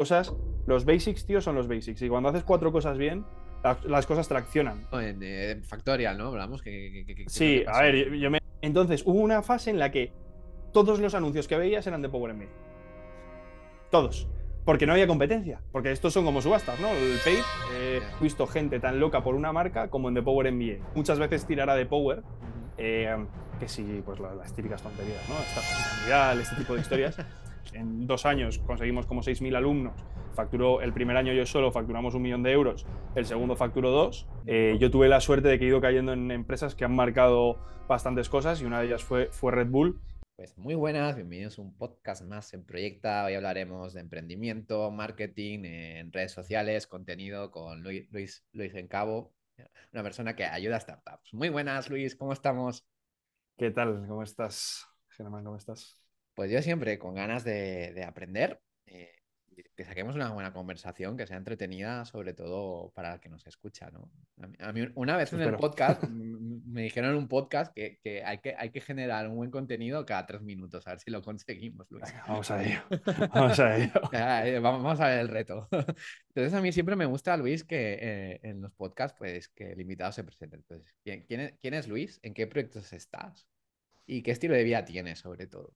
cosas, los basics, tío, son los basics. Y cuando haces cuatro cosas bien, las cosas traccionan. En Factorial, ¿no? Hablamos que... sí, a ver, yo me... Entonces, hubo una fase en la que todos los anuncios que veías eran de Power MBA. Todos. Porque no había competencia. Porque estos son como subastas, ¿no? El paid. he visto gente tan loca por una marca como en The Power MBA. Muchas veces tirará de Power. Eh, que sí, pues las típicas tonterías, ¿no? Esta este tipo de historias. en dos años conseguimos como 6.000 alumnos. Facturó el primer año yo solo, facturamos un millón de euros, el segundo facturó dos. Eh, yo tuve la suerte de que he ido cayendo en empresas que han marcado bastantes cosas y una de ellas fue, fue Red Bull. Pues muy buenas, bienvenidos a un podcast más en Proyecta. Hoy hablaremos de emprendimiento, marketing en redes sociales, contenido con Luis, Luis, Luis Encabo, una persona que ayuda a startups. Muy buenas, Luis, ¿cómo estamos? ¿Qué tal? ¿Cómo estás, Germán? ¿Cómo estás? Pues yo siempre con ganas de, aprender, eh, que saquemos una buena conversación, que sea entretenida, sobre todo para el que nos escucha, ¿no? A mí, una vez en el podcast, me dijeron en un podcast que, hay que hay que generar un buen contenido cada tres minutos, a ver si lo conseguimos, Luis. vamos a ello, vamos a ello. Eh, vamos a ver el reto. Entonces a mí siempre me gusta, Luis, que eh, en los podcasts, pues que el invitado se presente. Entonces, ¿quién, ¿quién es Luis? ¿En qué proyectos estás? ¿Y qué estilo de vida tienes, sobre todo?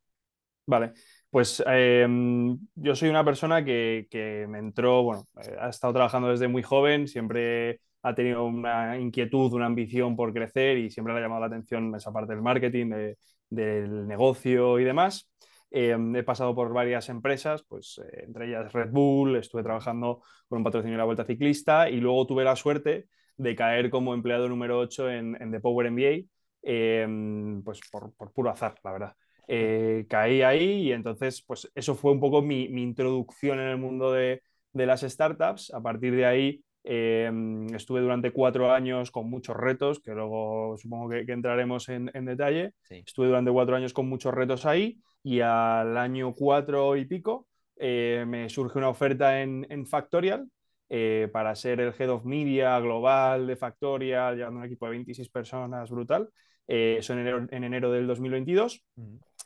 Vale, pues em, yo soy una persona que, me entró, bueno, eh, ha estado trabajando desde muy joven, siempre ha tenido una inquietud, una ambición por crecer y siempre le ha llamado la atención esa parte del marketing, del negocio y demás. Em, he pasado por varias empresas, pues eh, entre ellas Red Bull, estuve trabajando con un patrocinio de la Vuelta Ciclista y luego tuve la suerte de caer como empleado número 8 en, en The Power MBA, em, pues por, por puro azar, la verdad. Eh, caí ahí y entonces, pues eso fue un poco mi, introducción en el mundo de, las startups. A partir de ahí em, estuve durante cuatro años con muchos retos, que luego supongo que, entraremos en, detalle. Estuve durante cuatro años con muchos retos ahí y al año cuatro y pico eh, me surge una oferta en, Factorial. Eh, para ser el Head of Media global de Factorial, llevando un equipo de 26 personas, brutal. eso en enero, en enero del 2022.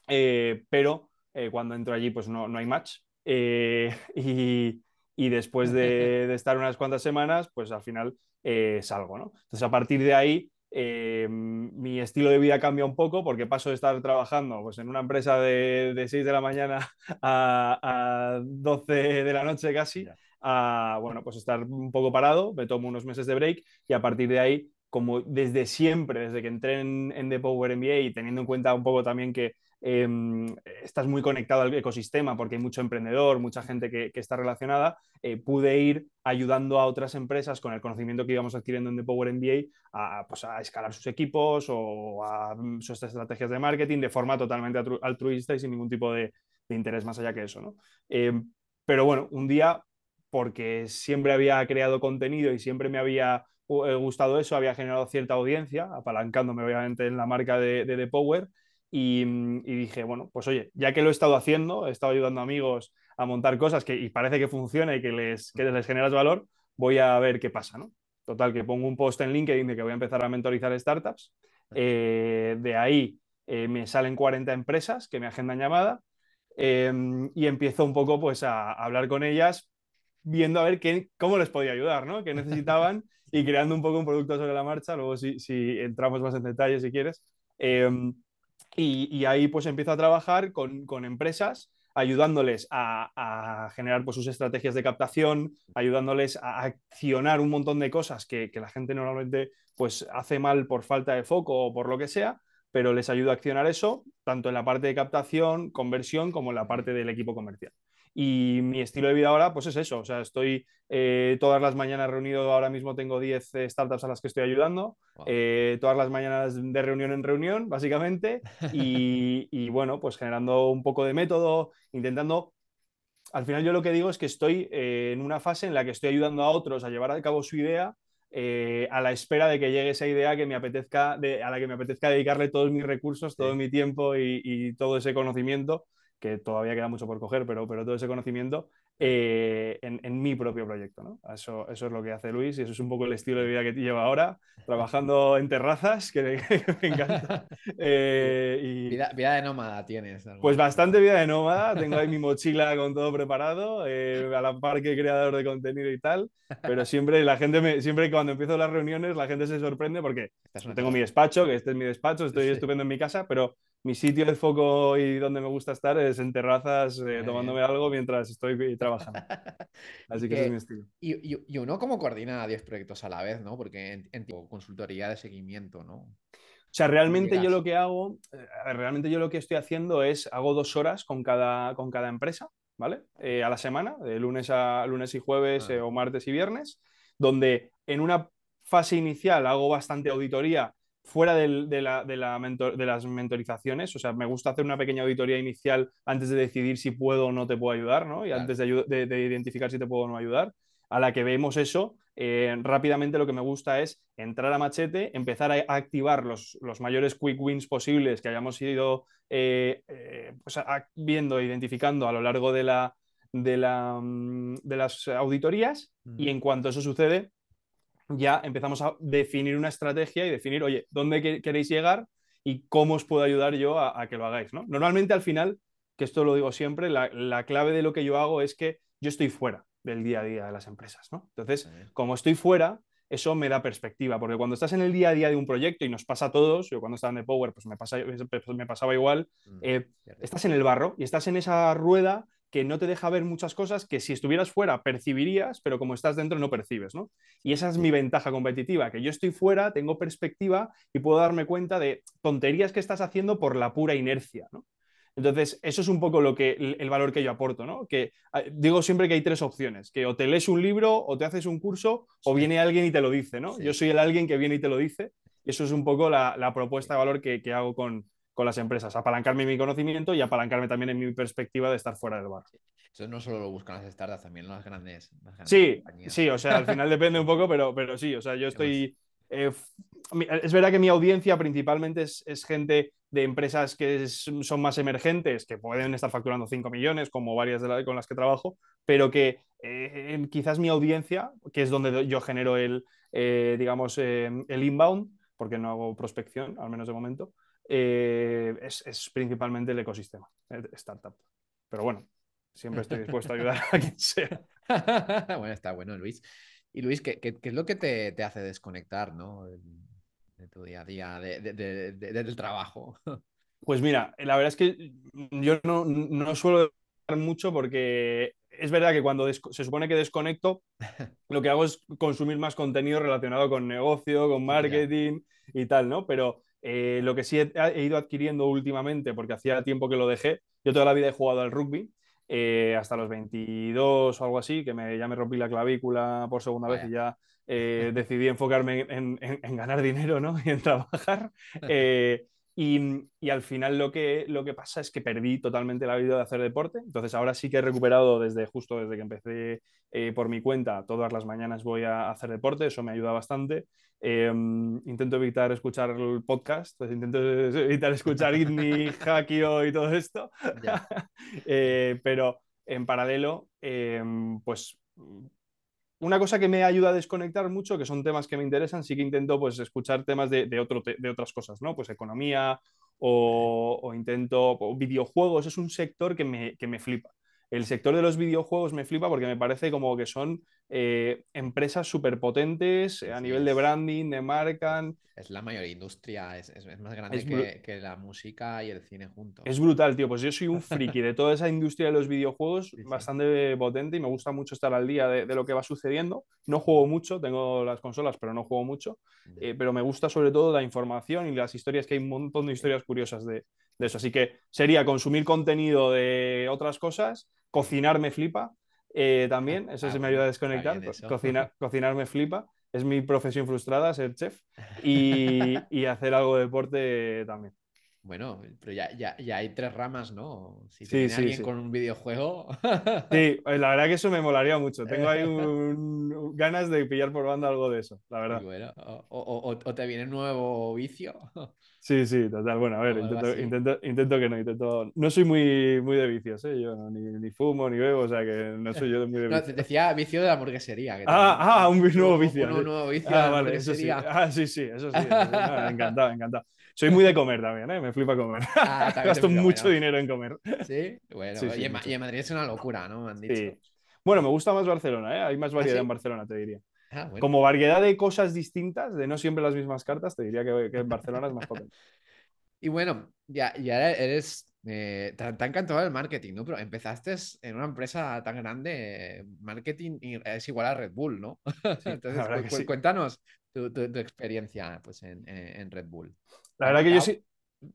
Eh, pero eh, cuando entro allí pues no, no hay match. Eh, y, y, después de, de, estar unas cuantas semanas, pues al final salgo, ¿no? Entonces a partir de ahí mi estilo de vida cambia un poco porque paso de estar trabajando pues, en una empresa de, de 6 de la mañana a, a, 12 de la noche casi, a bueno, pues estar un poco parado, me tomo unos meses de break y a partir de ahí, como desde siempre, desde que entré en, en The Power MBA y teniendo en cuenta un poco también que Em, estás muy conectado al ecosistema porque hay mucho emprendedor, mucha gente que, está relacionada, eh, pude ir ayudando a otras empresas con el conocimiento que íbamos adquiriendo en The Power MBA a, pues, a escalar sus equipos o a mm, sus estrategias de marketing de forma totalmente altruista y sin ningún tipo de, interés más allá que eso. ¿no? Em, pero bueno, un día, porque siempre había creado contenido y siempre me había eh, gustado eso, había generado cierta audiencia, apalancándome obviamente en la marca de, de The Power. Mm, y, dije, bueno, pues oye, ya que lo he estado haciendo, he estado ayudando a amigos a montar cosas que, y parece que funciona y que les, que les generas valor, voy a ver qué pasa, ¿no? Total, que pongo un post en LinkedIn de que voy a empezar a mentorizar startups. Eh, de ahí eh, me salen 40 empresas que me agendan llamada em, y empiezo un poco pues a, hablar con ellas viendo a ver qué, cómo les podía ayudar, ¿no? Qué necesitaban y creando un poco un producto sobre la marcha. Luego si, si entramos más en detalle si quieres. Y, ahí pues empiezo a trabajar con, con empresas ayudándoles a, generar pues, sus estrategias de captación, ayudándoles a accionar un montón de cosas que, que, la gente normalmente pues, hace mal por falta de foco o por lo que sea, pero les ayudo a accionar eso, tanto en la parte de captación, conversión, como en la parte del equipo comercial. Y mi estilo de vida ahora, pues es eso. O sea, estoy eh, todas las mañanas reunido, ahora mismo tengo 10 eh, startups a las que estoy ayudando, eh, todas las mañanas de reunión en reunión, básicamente. Y, bueno, pues generando un poco de método, intentando al final yo lo que digo es que estoy en una fase en la que estoy ayudando a otros a llevar a cabo su idea a la espera de que llegue esa idea que me apetezca, a la que me apetezca dedicarle todos mis recursos, todo mi tiempo y, todo ese conocimiento que todavía queda mucho por coger, pero, pero todo ese conocimiento eh, en, mi propio proyecto. ¿no? Eso, eso es lo que hace Luis y eso es un poco el estilo de vida que lleva ahora, trabajando en terrazas, que, me encanta. Eh, y, vida, de nómada tienes. Pues bastante vida de nómada, tengo ahí mi mochila con todo preparado, eh, a la par que creador de contenido y tal, pero siempre la gente, me, siempre cuando empiezo las reuniones, la gente se sorprende porque tengo mi despacho, que este es mi despacho, estoy estupendo en mi casa, pero mi sitio de foco y donde me gusta estar es en terrazas eh, tomándome algo mientras estoy trabajando. Así que, ese es mi estilo. Y, uno como coordina 10 proyectos a la vez, ¿no? Porque en, en consultoría de seguimiento, ¿no? O sea, realmente yo lo que hago, eh, realmente yo lo que estoy haciendo es, hago dos horas con cada, con cada empresa, ¿vale? Eh, a la semana, de lunes a lunes y jueves ah. o martes y viernes, donde en una fase inicial hago bastante auditoría fuera de, la, de, las mentorizaciones, o sea, me gusta hacer una pequeña auditoría inicial antes de decidir si puedo o no te puedo ayudar, ¿no? Y antes de, identificar si te puedo o no ayudar. A la que vemos eso, eh, rápidamente lo que me gusta es entrar a machete, empezar a activar los, mayores quick wins posibles que hayamos ido eh, eh, pues viendo, identificando a lo largo de, la, de, la, mm, de las auditorías y en cuanto eso sucede, ya empezamos a definir una estrategia y definir, oye, ¿dónde queréis llegar y cómo os puedo ayudar yo a, que lo hagáis? ¿no? Normalmente al final, que esto lo digo siempre, la, clave de lo que yo hago es que yo estoy fuera del día a día de las empresas. ¿no? Entonces, como estoy fuera, eso me da perspectiva, porque cuando estás en el día a día de un proyecto y nos pasa a todos, yo cuando estaba en The Power, pues me, pasa, me pasaba igual, mm, eh, estás en el barro y estás en esa rueda que no te deja ver muchas cosas que si estuvieras fuera percibirías, pero como estás dentro no percibes, ¿no? Y esa es mi ventaja competitiva, que yo estoy fuera, tengo perspectiva y puedo darme cuenta de tonterías que estás haciendo por la pura inercia, ¿no? Entonces, eso es un poco lo que, el valor que yo aporto, ¿no? Que ah, digo siempre que hay tres opciones, que o te lees un libro, o te haces un curso, o viene alguien y te lo dice, ¿no? Yo soy el alguien que viene y te lo dice. Eso es un poco la, propuesta de valor que hago con, con las empresas, apalancarme mi conocimiento y apalancarme también en mi perspectiva de estar fuera del bar. Eso no solo lo buscan las startups, también las grandes. sí, sí, o sea, al final depende un poco, pero, pero sí, o sea, yo estoy... Eh, es verdad que mi audiencia principalmente es, gente de empresas que son más emergentes, que pueden estar facturando 5 millones, como varias de las con las que trabajo, pero que eh, quizás mi audiencia, que es donde yo genero el, eh, digamos, el inbound, porque no hago prospección, al menos de momento, eh, es, principalmente el ecosistema startup. Pero bueno, siempre estoy dispuesto a ayudar a quien sea. bueno, está bueno, Luis. Y Luis, ¿qué, es lo que te, hace desconectar ¿no? de, tu día a día, del trabajo? Pues mira, la verdad es que yo no, no suelo mucho porque es verdad que cuando se supone que desconecto, lo que hago es consumir más contenido relacionado con negocio, con marketing y tal, ¿no? Pero eh, lo que sí he, ido adquiriendo últimamente, porque hacía tiempo que lo dejé, yo toda la vida he jugado al rugby, eh, hasta los 22 o algo así, que me, ya me rompí la clavícula por segunda vez y ya eh, decidí enfocarme en, ganar dinero ¿no? y en trabajar. Y, al final lo que, lo que pasa es que perdí totalmente la vida de hacer deporte. Entonces ahora sí que he recuperado desde justo desde que empecé eh, por mi cuenta. Todas las mañanas voy a hacer deporte, eso me ayuda bastante. Em, intento evitar escuchar el podcast, pues intento evitar escuchar Idni, Hakio y todo esto. Eh, pero en paralelo, em, pues una cosa que me ayuda a desconectar mucho, que son temas que me interesan, sí que intento pues, escuchar temas de, de, otro, de otras cosas, ¿no? Pues economía o, intento videojuegos, es un sector que me, que me flipa el sector de los videojuegos me flipa porque me parece como que son eh, empresas súper potentes a nivel de branding, de marca. Es la mayor industria, es, más grande que, la música y el cine juntos. Es brutal, tío. Pues yo soy un friki de toda esa industria de los videojuegos, bastante potente y me gusta mucho estar al día de, lo que va sucediendo. No juego mucho, tengo las consolas, pero no juego mucho. Eh, pero me gusta sobre todo la información y las historias, que hay un montón de historias curiosas de, de eso. Así que sería consumir contenido de otras cosas Cocinar me flipa eh, también, eso se me ayuda a desconectar. Cocinar, cocinar me flipa, es mi profesión frustrada ser chef y, hacer algo de deporte también. Bueno, pero ya, ya, hay tres ramas, ¿no? Si tiene alguien con un videojuego. sí, pues la verdad que eso me molaría mucho. Tengo ahí ganas de pillar por banda algo de eso, la verdad. Bueno, o, te viene un nuevo vicio. Sí, sí, total. Bueno, a ver, intento, intento, que no, intento. No soy muy, muy de vicios, ¿eh? Yo ni, fumo ni bebo, o sea que no soy yo muy de vicios. No, decía vicio de la hamburguesería. ah, ah, un nuevo vicio. Un, nuevo vicio. Ah, vale, eso sí. Ah, sí, sí, eso sí. encantado, encantado. Soy muy de comer también, ¿eh? Me flipa comer. Ah, Gasto mucho dinero en comer. Sí, bueno. y, en, Madrid es una locura, ¿no? Me han dicho. Sí. Bueno, me gusta más Barcelona, ¿eh? Hay más ¿Ah, variedad en Barcelona, te diría. Ah, Como variedad de cosas distintas, de no siempre las mismas cartas, te diría que, en Barcelona es más potente. Y bueno, ya, ya eres. Eh, te, ha encantado el marketing, ¿no? Pero empezaste en una empresa tan grande, marketing es igual a Red Bull, ¿no? Entonces, cuéntanos tu, experiencia pues, en, Red Bull. La verdad que yo sí.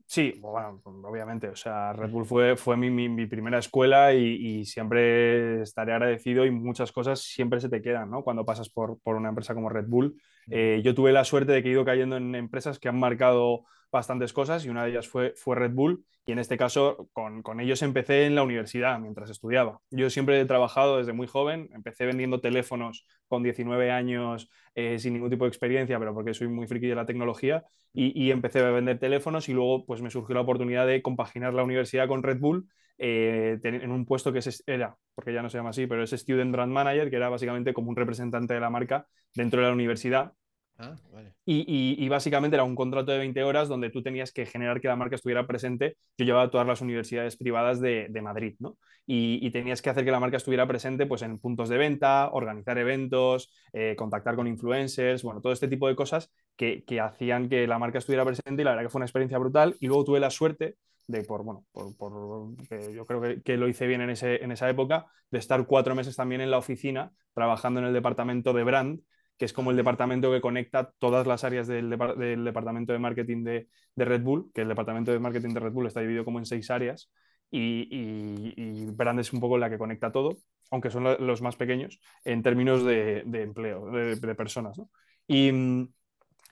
Sí, bueno, obviamente, o sea, Red Bull fue, fue mi, primera escuela y, siempre estaré agradecido y muchas cosas siempre se te quedan, ¿no? Cuando pasas por, por una empresa como Red Bull. Eh, yo tuve la suerte de que he ido cayendo en empresas que han marcado bastantes cosas y una de ellas fue, fue Red Bull. Y en este caso con, con, ellos empecé en la universidad mientras estudiaba. Yo siempre he trabajado desde muy joven, empecé vendiendo teléfonos con 19 años eh, sin ningún tipo de experiencia, pero porque soy muy friki de la tecnología. Y, empecé a vender teléfonos y luego pues me surgió la oportunidad de compaginar la universidad con Red Bull eh, en un puesto que era, porque ya no se llama así, pero es Student Brand Manager, que era básicamente como un representante de la marca dentro de la universidad Ah, y, básicamente era un contrato de 20 horas donde tú tenías que generar que la marca estuviera presente. Yo llevaba todas las universidades privadas de, Madrid, ¿no? Y, tenías que hacer que la marca estuviera presente pues, en puntos de venta, organizar eventos, eh, contactar con influencers, bueno, todo este tipo de cosas que, hacían que la marca estuviera presente y la verdad que fue una experiencia brutal. Y luego tuve la suerte de por, bueno, por, yo creo que, que, lo hice bien en, ese, en esa época, de estar cuatro meses también en la oficina trabajando en el departamento de brand que es como el departamento que conecta todas las áreas del, departamento de marketing de, Red Bull, que el departamento de marketing de Red Bull está dividido como en seis áreas y, Brand es un poco la que conecta todo, aunque son los más pequeños en términos de, empleo, de, personas. Y,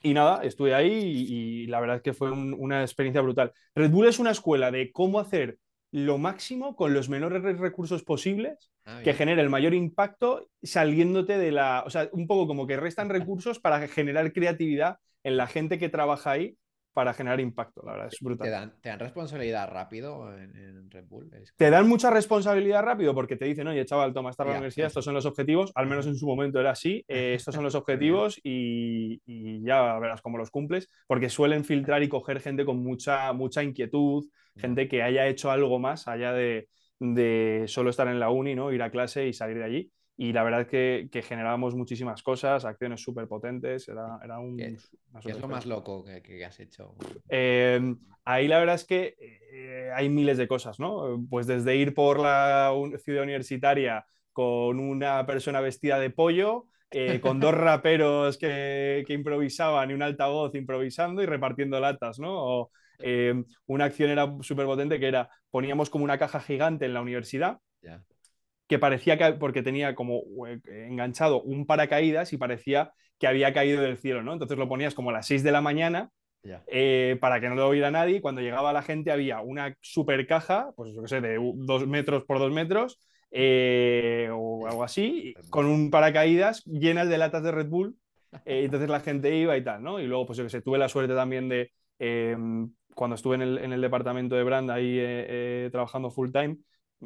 nada, estuve ahí y, la verdad es que fue una experiencia brutal. Red Bull es una escuela de cómo hacer lo máximo con los menores recursos posibles ah, que genere el mayor impacto saliéndote de la, o sea, un poco como que restan recursos para generar creatividad en la gente que trabaja ahí para generar impacto, la verdad, es brutal. ¿Te dan, te dan responsabilidad rápido en, Red Bull? Te dan mucha responsabilidad rápido porque te dicen, oye, chaval, toma, en la universidad, estos son los objetivos, al menos en su momento era así, eh, estos son los objetivos y, ya verás cómo los cumples, porque suelen filtrar y coger gente con mucha, mucha inquietud, gente que haya hecho algo más allá de, de solo estar en la uni, ¿no? ir a clase y salir de allí y la verdad es que, que generábamos muchísimas cosas, acciones súper potentes, era, era un... ¿Qué, es lo más loco que, has hecho? Em, ahí la verdad es que eh, hay miles de cosas, ¿no? Pues desde ir por la ciudad universitaria con una persona vestida de pollo, eh, con dos raperos que, que, improvisaban y un altavoz improvisando y repartiendo latas, ¿no? O, em, una acción era súper potente que era, poníamos como una caja gigante en la universidad que parecía que, porque tenía como eh, enganchado un paracaídas y parecía que había caído del cielo, ¿no? Entonces lo ponías como a las 6 de la mañana eh, para que no lo oiera nadie. Cuando llegaba la gente había una super caja, pues yo qué sé, de dos metros por dos metros eh, o algo así, con un paracaídas llenas de latas de Red Bull. entonces la gente iba y tal, ¿no? Y luego, pues yo que sé, tuve la suerte también de, cuando estuve en el, en el, departamento de brand ahí trabajando full time,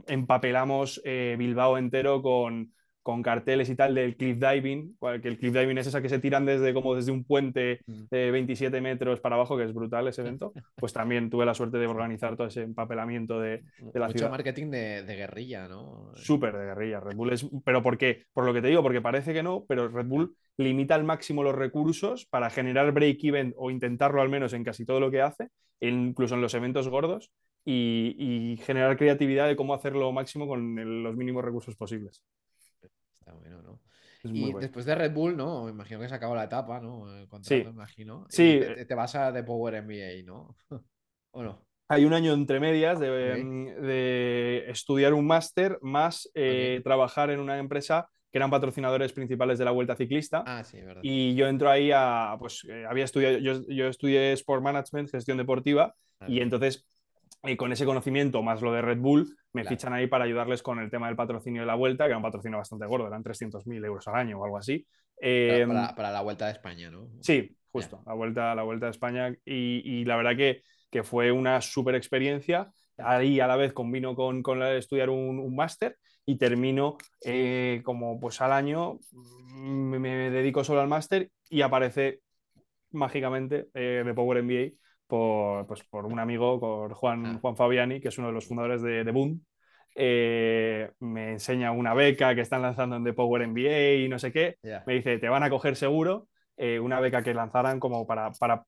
empapelamos eh, Bilbao entero con, con carteles y tal del cliff diving, que el cliff diving es esa que se tiran desde como desde un puente mm. de 27 metros para abajo, que es brutal ese evento, pues también tuve la suerte de organizar todo ese empapelamiento de, de la Mucho marketing de, de, guerrilla, ¿no? Súper de guerrilla. Red Bull es... ¿Pero por qué? Por lo que te digo, porque parece que no, pero Red Bull limita al máximo los recursos para generar break-even o intentarlo al menos en casi todo lo que hace, incluso en los eventos gordos, y, generar creatividad de cómo hacerlo máximo con los mínimos recursos posibles. Está bueno, ¿no? y después de Red Bull, ¿no? Me imagino que se acabó la etapa, ¿no? sí. imagino. Sí. te, vas a The Power MBA, ¿no? ¿O no? Hay un año entre medias de, estudiar un máster más eh, trabajar en una empresa que eran patrocinadores principales de la Vuelta Ciclista. Ah, sí, verdad. Y yo entro ahí a, pues, eh, había estudiado, yo, yo, estudié Sport Management, gestión deportiva, y entonces y con ese conocimiento más lo de Red Bull, me fichan ahí para ayudarles con el tema del patrocinio de la vuelta, que era un patrocinio bastante gordo, eran 300.000 euros al año o algo así. Em, para, la vuelta de España, ¿no? Sí, justo, la, vuelta, la vuelta de España. Y, la verdad que, que fue una súper experiencia. Ahí a la vez combino con, con estudiar un, máster y termino eh, como pues al año, mm, me, dedico solo al máster y aparece mágicamente eh, de Power MBA por, pues, por un amigo, por Juan. Juan Fabiani, que es uno de los fundadores de, de Boom. Eh, me enseña una beca que están lanzando en The Power MBA y no sé qué. Me dice, te van a coger seguro eh, una beca que lanzaran como para, para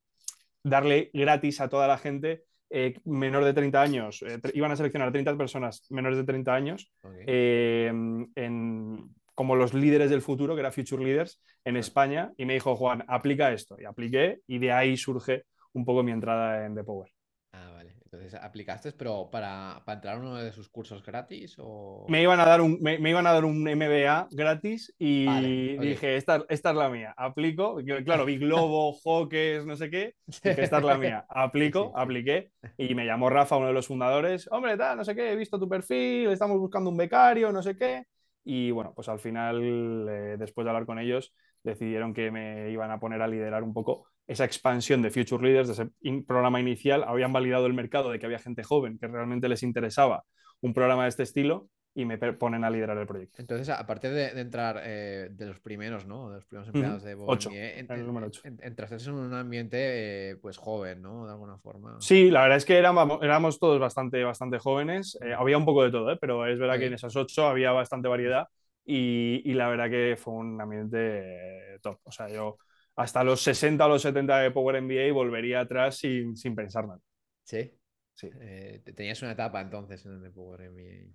darle gratis a toda la gente eh, menor de 30 años. iban a seleccionar 30 personas menores de 30 años en, como los líderes del futuro, que era Future Leaders, en España. Y me dijo, Juan, aplica esto. Y apliqué y de ahí surge un poco mi entrada en The Power. Ah, vale. Entonces, ¿aplicaste, pero para, para entrar a uno de sus cursos gratis? O... Me, iban a dar un, me, iban a dar un MBA gratis y dije, esta, esta, es la mía. Aplico. Claro, vi Globo, Hawkes, no sé qué. Dije, esta es la mía. Aplico, apliqué. Y me llamó Rafa, uno de los fundadores. Hombre, tal, no sé qué, he visto tu perfil, estamos buscando un becario, no sé qué. Y bueno, pues al final, eh, después de hablar con ellos, decidieron que me iban a poner a liderar un poco esa expansión de Future Leaders, de ese programa inicial. Habían validado el mercado de que había gente joven que realmente les interesaba un programa de este estilo y me ponen a liderar el proyecto. Entonces, aparte de, entrar eh, de los primeros, ¿no? De los primeros empleados de Ocho, el número 8. entraste en un ambiente, eh, pues, joven, ¿no? De alguna forma. Sí, la verdad es que éramos, éramos todos bastante, bastante jóvenes. Eh, había un poco de todo, pero es verdad que en esas ocho había bastante variedad y, la verdad que fue un ambiente top. O sea, yo hasta los 60 o los 70 de Power NBA volvería atrás sin, sin pensar nada. Sí. sí. Eh, tenías una etapa entonces en el Power NBA.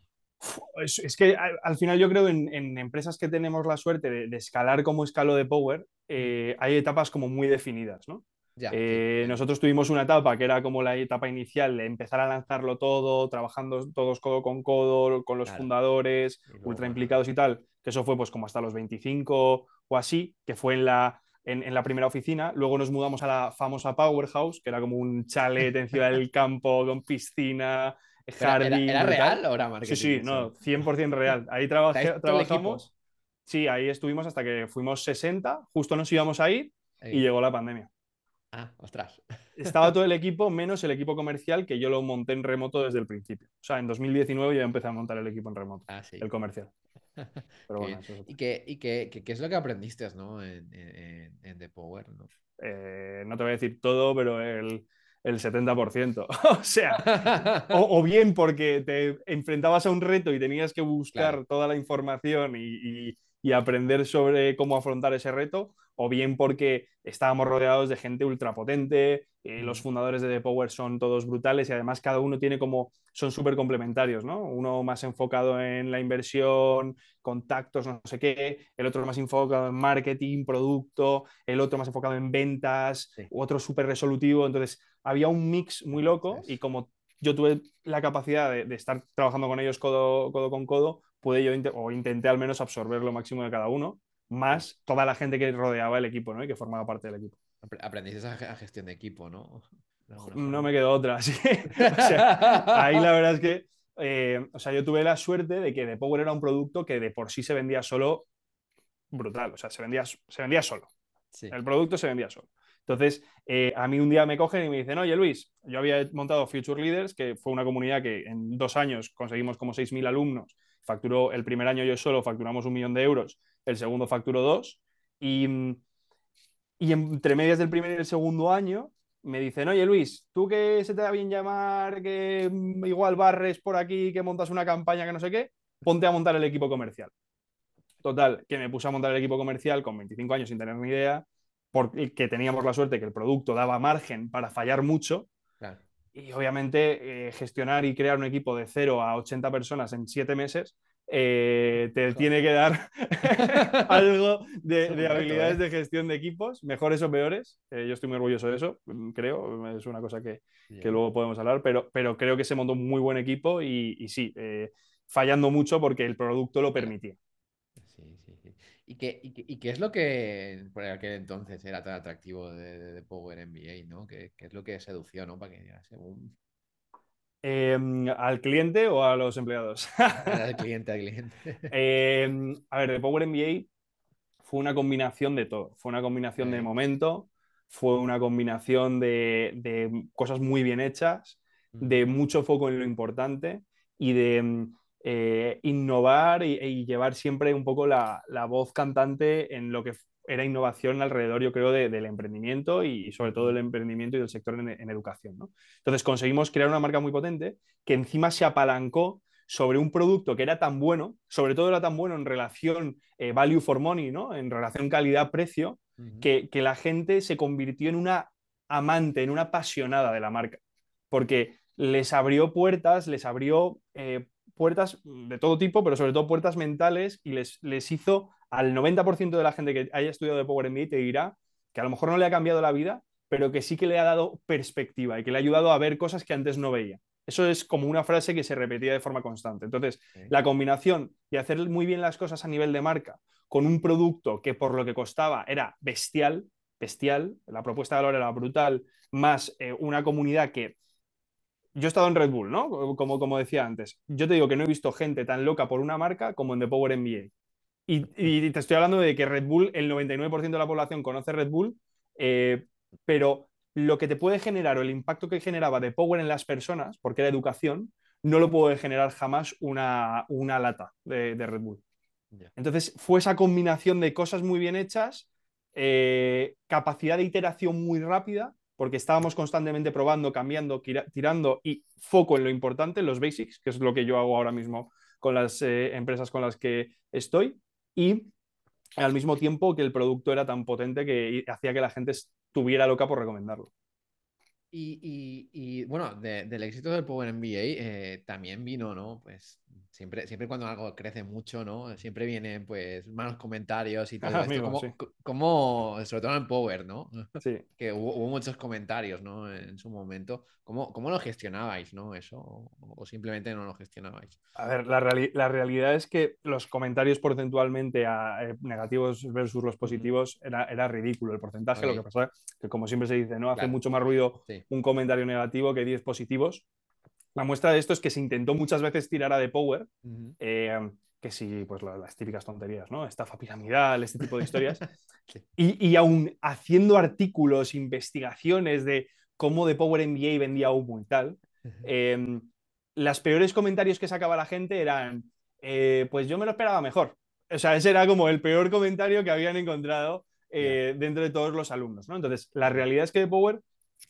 Es, que al, final yo creo en, en, empresas que tenemos la suerte de, escalar como escalo de Power, eh, hay etapas como muy definidas, ¿no? Eh, nosotros tuvimos una etapa que era como la etapa inicial de empezar a lanzarlo todo, trabajando todos codo con codo, con los fundadores, ultra implicados y tal, que eso fue pues como hasta los 25 o así, que fue en la, en, la primera oficina. Luego nos mudamos a la famosa Powerhouse, que era como un chalet en Ciudad del Campo con piscina, jardín. ¿Era, real o era marketing? Sí, sí, no, 100% real. Ahí trabajé, trabajamos. Sí, ahí estuvimos hasta que fuimos 60, justo nos íbamos a ir y llegó la pandemia. Ah, ostras. Estaba todo el equipo menos el equipo comercial que yo lo monté en remoto desde el principio. O sea, en 2019 yo empecé a montar el equipo en remoto, ah, el comercial. Pero bueno, ¿Y, qué, y qué, qué, es lo que aprendiste ¿no? en, en, The Power? ¿no? Eh, no te voy a decir todo, pero el, el 70%. o sea, o, bien porque te enfrentabas a un reto y tenías que buscar toda la información y, y aprender sobre cómo afrontar ese reto, o bien porque estábamos rodeados de gente ultrapotente, eh, los fundadores de The Power son todos brutales y además cada uno tiene como, son súper complementarios, ¿no? Uno más enfocado en la inversión, contactos, no sé qué, el otro más enfocado en marketing, producto, el otro más enfocado en ventas, otro súper resolutivo, entonces había un mix muy loco y como yo tuve la capacidad de, estar trabajando con ellos codo, codo con codo, pude yo, o intenté al menos absorber lo máximo de cada uno, más toda la gente que rodeaba el equipo, ¿no? Y que formaba parte del equipo. Aprendiste a gestión de equipo, ¿no? No me quedó otra, sí. ahí la verdad es que, eh, o sea, yo tuve la suerte de que The Power era un producto que de por sí se vendía solo brutal, o sea, se vendía, se vendía solo. El producto se vendía solo. Entonces, eh, a mí un día me cogen y me dicen, oye Luis, yo había montado Future Leaders, que fue una comunidad que en dos años conseguimos como 6.000 alumnos facturó el primer año yo solo, facturamos un millón de euros, el segundo facturó dos, y, y entre medias del primer y el segundo año me dicen, oye Luis, tú que se te da bien llamar, que igual barres por aquí, que montas una campaña que no sé qué, ponte a montar el equipo comercial. Total, que me puse a montar el equipo comercial con 25 años sin tener ni idea, porque teníamos la suerte que el producto daba margen para fallar mucho. Y obviamente eh, gestionar y crear un equipo de 0 a 80 personas en 7 meses eh, te tiene que dar algo de, habilidades de gestión de equipos, mejores o peores. yo estoy muy orgulloso de eso, mm, creo, es una cosa que, que luego podemos hablar, pero, pero, creo que se montó un muy buen equipo y, y sí, eh, fallando mucho porque el producto lo permitía. Sí, sí, sí. ¿Y qué, y, qué, es lo que por aquel entonces era tan atractivo de, Power MBA, ¿no? ¿Qué, es lo que sedució, ¿no? Para que según... Em, ¿Al cliente o a los empleados? al cliente, al cliente. Em, a ver, de Power MBA fue una combinación de todo. Fue una combinación de momento, fue una combinación de, cosas muy bien hechas, de mucho foco en lo importante y de mm, eh, innovar y, llevar siempre un poco la, voz cantante en lo que era innovación alrededor, yo creo, del emprendimiento y, sobre todo del emprendimiento y del sector en, educación. Entonces conseguimos crear una marca muy potente que encima se apalancó sobre un producto que era tan bueno, sobre todo era tan bueno en relación eh, value for money, ¿no? en relación calidad-precio, que, la gente se convirtió en una amante, en una apasionada de la marca, porque les abrió puertas, les abrió eh, puertas de todo tipo, pero sobre todo puertas mentales y les, les hizo al 90% de la gente que haya estudiado de Power MBA te dirá que a lo mejor no le ha cambiado la vida, pero que sí que le ha dado perspectiva y que le ha ayudado a ver cosas que antes no veía. Eso es como una frase que se repetía de forma constante. Entonces, la combinación de hacer muy bien las cosas a nivel de marca con un producto que por lo que costaba era bestial, bestial, la propuesta de valor era brutal, más eh, una comunidad que... Yo he estado en Red Bull, ¿no? Como, como decía antes. Yo te digo que no he visto gente tan loca por una marca como en The Power MBA. Y, y te estoy hablando de que Red Bull, el 99% de la población conoce Red Bull, eh, pero lo que te puede generar o el impacto que generaba de Power en las personas, porque era educación, no lo puede generar jamás una, lata de, Red Bull. Entonces fue esa combinación de cosas muy bien hechas, eh, capacidad de iteración muy rápida, porque estábamos constantemente probando, cambiando, tirando y foco en lo importante, en los basics, que es lo que yo hago ahora mismo con las eh, empresas con las que estoy, y al mismo tiempo que el producto era tan potente que hacía que la gente estuviera loca por recomendarlo. Y, bueno, del éxito del Power MBA eh, también vino, ¿no? Pues siempre, siempre cuando algo crece mucho, ¿no? Siempre vienen pues malos comentarios y todo esto. como, sobre todo en Power, ¿no? Sí. que hubo, muchos comentarios, ¿no? En su momento. ¿Cómo, cómo lo gestionabais, ¿no? Eso, o, simplemente no lo gestionabais. A ver, la, la, realidad es que los comentarios porcentualmente a, eh, negativos versus los positivos era, era ridículo el porcentaje. Lo que pasa que, como siempre se dice, ¿no? Hace mucho más ruido un comentario negativo que 10 positivos. La muestra de esto es que se intentó muchas veces tirar a The Power, eh, que sí, pues las, típicas tonterías, ¿no? Estafa piramidal, este tipo de historias. y, y aún haciendo artículos, investigaciones de cómo The Power MBA vendía humo y tal, eh, las peores comentarios que sacaba la gente eran, eh, pues yo me lo esperaba mejor. O sea, ese era como el peor comentario que habían encontrado dentro de todos los alumnos, ¿no? Entonces, la realidad es que The Power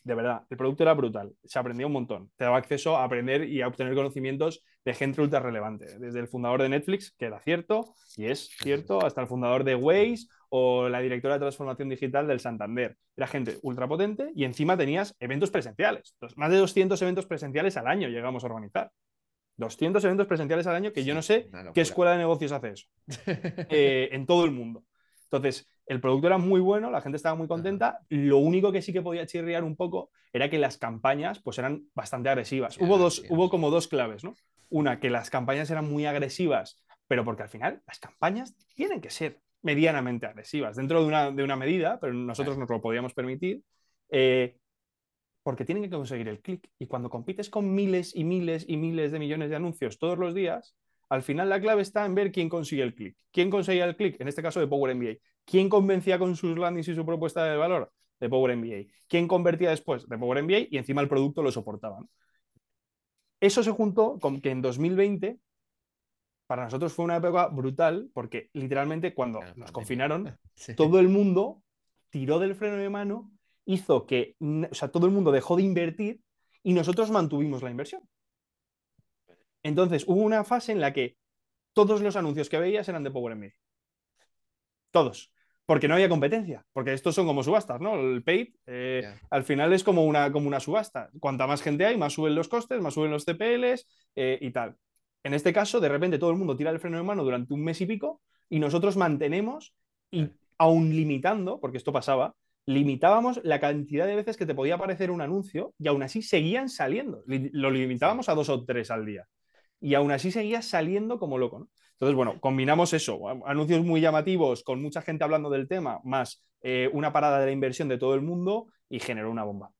de verdad, el producto era brutal, se aprendía un montón, te daba acceso a aprender y a obtener conocimientos de gente ultra relevante, desde el fundador de Netflix, que era cierto, y es cierto, hasta el fundador de Waze o la directora de transformación digital del Santander. Era gente ultra potente y encima tenías eventos presenciales, más de 200 eventos presenciales al año llegamos a organizar. 200 eventos presenciales al año que yo no sé qué escuela de negocios hace eso eh, en todo el mundo. Entonces, el producto era muy bueno, la gente estaba muy contenta. Lo único que sí que podía chirriar un poco era que las campañas pues eran bastante agresivas. hubo, dos, hubo como dos claves, ¿no? Una, que las campañas eran muy agresivas, pero porque al final las campañas tienen que ser medianamente agresivas, dentro de una, de una medida, pero nosotros nos lo podíamos permitir, eh, porque tienen que conseguir el clic. Y cuando compites con miles y miles y miles de millones de anuncios todos los días, al final la clave está en ver quién consigue el clic. ¿Quién conseguía el clic? En este caso de Power MBA. ¿Quién convencía con sus landings y su propuesta de valor? De Power MBA. ¿Quién convertía después? De Power MBA y encima el producto lo soportaba. Eso se juntó con que en 2020 para nosotros fue una época brutal porque literalmente cuando nos confinaron, todo el mundo tiró del freno de mano, hizo que, o sea, todo el mundo dejó de invertir y nosotros mantuvimos la inversión. Entonces hubo una fase en la que todos los anuncios que veías eran de Power MBA. Todos. Porque no había competencia. Porque estos son como subastas, ¿no? El paid eh, al final es como una, como una subasta. Cuanta más gente hay, más suben los costes, más suben los CPLs eh, y tal. En este caso, de repente todo el mundo tira el freno de mano durante un mes y pico y nosotros mantenemos y aún limitando, porque esto pasaba, limitábamos la cantidad de veces que te podía aparecer un anuncio y aún así seguían saliendo. Lo limitábamos a dos o tres al día y aún así seguía saliendo como loco. Entonces, bueno, combinamos eso, anuncios muy llamativos con mucha gente hablando del tema, más eh, una parada de la inversión de todo el mundo y generó una bomba.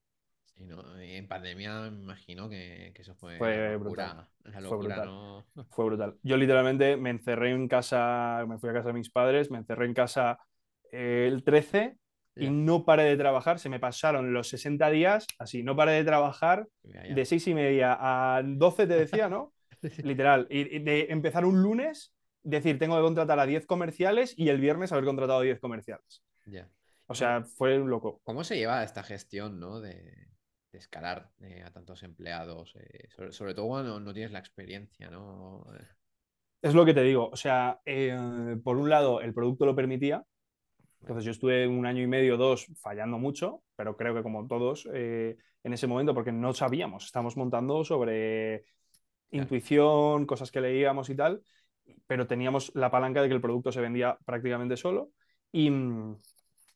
en pandemia me imagino que, eso fue, brutal. fue, brutal. fue brutal. Yo literalmente me encerré en casa, me fui a casa de mis padres, me encerré en casa eh, el 13 y no paré de trabajar. Se me pasaron los 60 días así, no paré de trabajar de seis y media a 12, te decía, ¿no? Literal. Y, de empezar un lunes, decir, tengo que contratar a 10 comerciales y el viernes haber contratado a 10 comerciales. O sea, fue un loco. ¿Cómo se lleva esta gestión, ¿no? De, escalar eh, a tantos empleados, eh, sobre, todo cuando no tienes la experiencia, ¿no? Es lo que te digo, o sea, eh, por un lado el producto lo permitía, entonces yo estuve un año y medio, dos, fallando mucho, pero creo que como todos en ese momento, porque no sabíamos, estamos montando sobre intuición, cosas que leíamos y tal, pero teníamos la palanca de que el producto se vendía prácticamente solo y mm,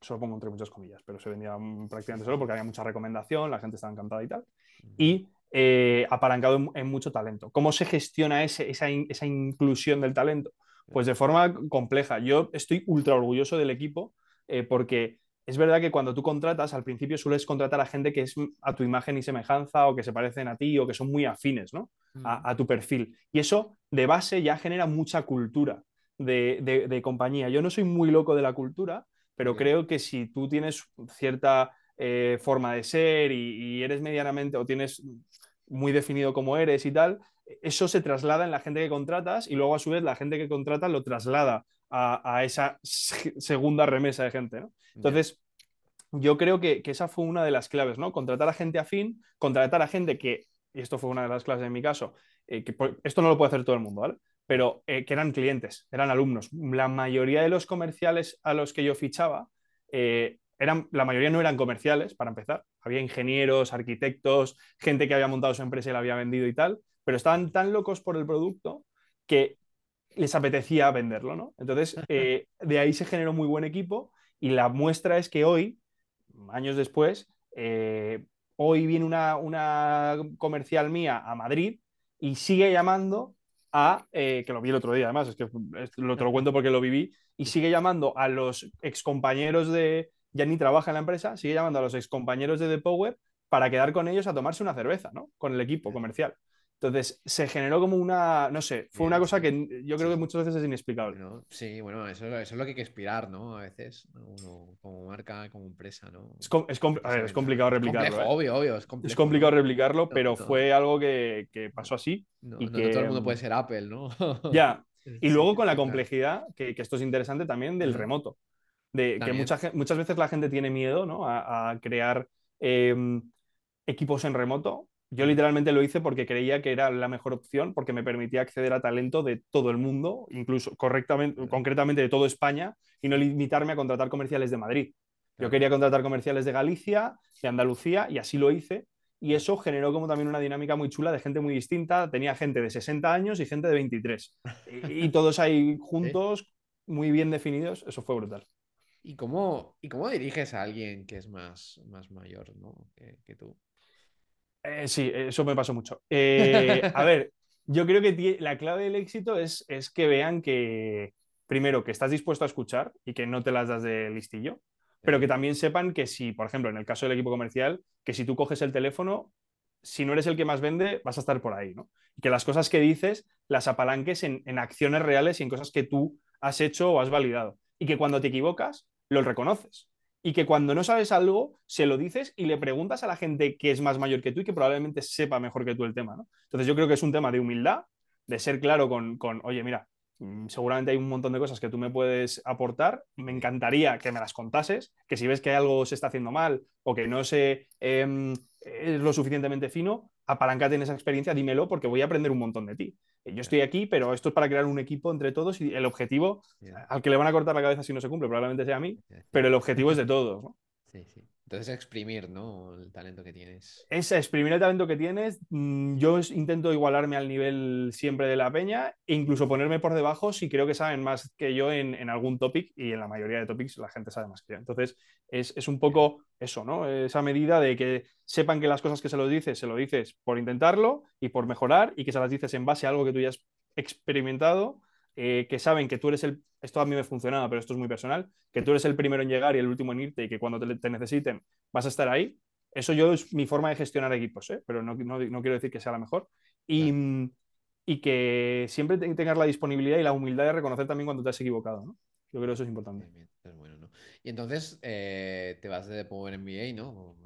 solo pongo entre muchas comillas, pero se vendía mm, prácticamente solo porque había mucha recomendación, la gente estaba encantada y tal, y eh, apalancado en, mucho talento. ¿Cómo se gestiona ese, esa, esa inclusión del talento? Pues de forma compleja. Yo estoy ultra orgulloso del equipo eh, porque es verdad que cuando tú contratas, al principio sueles contratar a gente que es a tu imagen y semejanza o que se parecen a ti o que son muy afines ¿no? A, tu perfil. Y eso de base ya genera mucha cultura de, compañía. Yo no soy muy loco de la cultura, pero creo que si tú tienes cierta eh, forma de ser y, eres medianamente o tienes muy definido cómo eres y tal, eso se traslada en la gente que contratas y luego a su vez la gente que contrata lo traslada a, esa segunda remesa de gente. ¿no? Entonces, yo creo que, esa fue una de las claves, ¿no? Contratar a gente afín, contratar a gente que, y esto fue una de las claves en mi caso, eh, que esto no lo puede hacer todo el mundo, ¿vale? Pero eh, que eran clientes, eran alumnos. La mayoría de los comerciales a los que yo fichaba, eh, eran, la mayoría no eran comerciales, para empezar. Había ingenieros, arquitectos, gente que había montado su empresa y la había vendido y tal, pero estaban tan locos por el producto que les apetecía venderlo, ¿no? Entonces, de ahí se generó muy buen equipo y la muestra es que hoy, años después, eh, hoy viene una, comercial mía a Madrid y sigue llamando a, eh, que lo vi el otro día además, es que lo te lo cuento porque lo viví, y sigue llamando a los excompañeros de, ya ni trabaja en la empresa, sigue llamando a los excompañeros de The Power para quedar con ellos a tomarse una cerveza, ¿no? Con el equipo comercial. Entonces, se generó como una, no sé, fue una cosa que yo creo que muchas veces es inexplicable. Sí, bueno, eso, es lo que hay que aspirar, ¿no? A veces, uno como marca, como empresa, ¿no? Es, es, complicado replicarlo. ¿eh? Obvio, obvio, es complejo. Es complicado replicarlo, pero fue algo que, pasó así. y que... todo el mundo puede ser Apple, ¿no? ya. Y luego con la complejidad, que, esto es interesante también, del remoto. De que muchas veces la gente tiene miedo, ¿no? A, crear em, equipos en remoto yo literalmente lo hice porque creía que era la mejor opción, porque me permitía acceder a talento de todo el mundo, incluso correctamente, concretamente de toda España, y no limitarme a contratar comerciales de Madrid. Yo quería contratar comerciales de Galicia, de Andalucía, y así lo hice. Y eso generó como también una dinámica muy chula de gente muy distinta. Tenía gente de 60 años y gente de 23. y, todos ahí juntos, muy bien definidos. Eso fue brutal. ¿Y cómo, y cómo diriges a alguien que es más, más mayor que tú? Eh, sí, eso me pasó mucho. Eh, a ver, yo creo que la clave del éxito es, es que vean que, primero, que estás dispuesto a escuchar y que no te las das de listillo, pero que también sepan que si, por ejemplo, en el caso del equipo comercial, que si tú coges el teléfono, si no eres el que más vende, vas a estar por ahí, ¿no? Y que las cosas que dices las apalanques en, en acciones reales y en cosas que tú has hecho o has validado. Y que cuando te equivocas, lo reconoces y que cuando no sabes algo, se lo dices y le preguntas a la gente que es más mayor que tú y que probablemente sepa mejor que tú el tema. ¿no? Entonces yo creo que es un tema de humildad, de ser claro con, con, oye, mira, seguramente hay un montón de cosas que tú me puedes aportar, me encantaría que me las contases, que si ves que algo se está haciendo mal o que no se, em, es lo suficientemente fino, apalancate en esa experiencia, dímelo porque voy a aprender un montón de ti. Eh, yo estoy aquí, pero esto es para crear un equipo entre todos y el objetivo, al que le van a cortar la cabeza si no se cumple, probablemente sea a mí, pero el objetivo es de todos. ¿no? Sí, sí. Entonces, exprimir, ¿no? El talento que tienes. Es exprimir el talento que tienes. Mm, yo intento igualarme al nivel siempre de la peña e incluso ponerme por debajo si creo que saben más que yo en, algún topic y en la mayoría de topics la gente sabe más que yo. Entonces, es, un poco eso, ¿no? Esa medida de que sepan que las cosas que se los dices, se lo dices por intentarlo y por mejorar y que se las dices en base a algo que tú ya has experimentado eh, que saben que tú eres el, esto a mí me funcionaba, pero esto es muy personal, que tú eres el primero en llegar y el último en irte y que cuando te, necesiten vas a estar ahí. Eso yo es mi forma de gestionar equipos, ¿eh? pero no, quiero decir que sea la mejor. Y, y que siempre tengas la disponibilidad y la humildad de reconocer también cuando te has equivocado. ¿no? Yo creo que eso es importante. es bueno, ¿no? Y entonces eh, te vas de Power MBA, ¿no?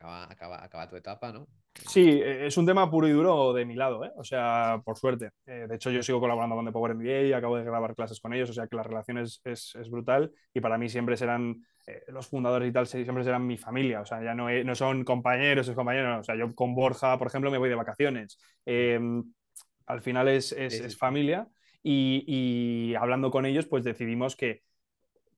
Acaba, acaba, tu etapa, ¿no? Sí, e, es un tema puro y duro de mi lado, ¿eh? o sea, por suerte. Eh, de hecho, yo sigo colaborando con The Power MBA y acabo de grabar clases con ellos, o sea que la relación es, es, brutal y para mí siempre serán eh, los fundadores y tal, siempre serán mi familia, o sea, ya no, no son compañeros, es compañeros, o sea, yo con Borja, por ejemplo, me voy de vacaciones. Em, al final es, es familia y, y, hablando con ellos, pues decidimos que,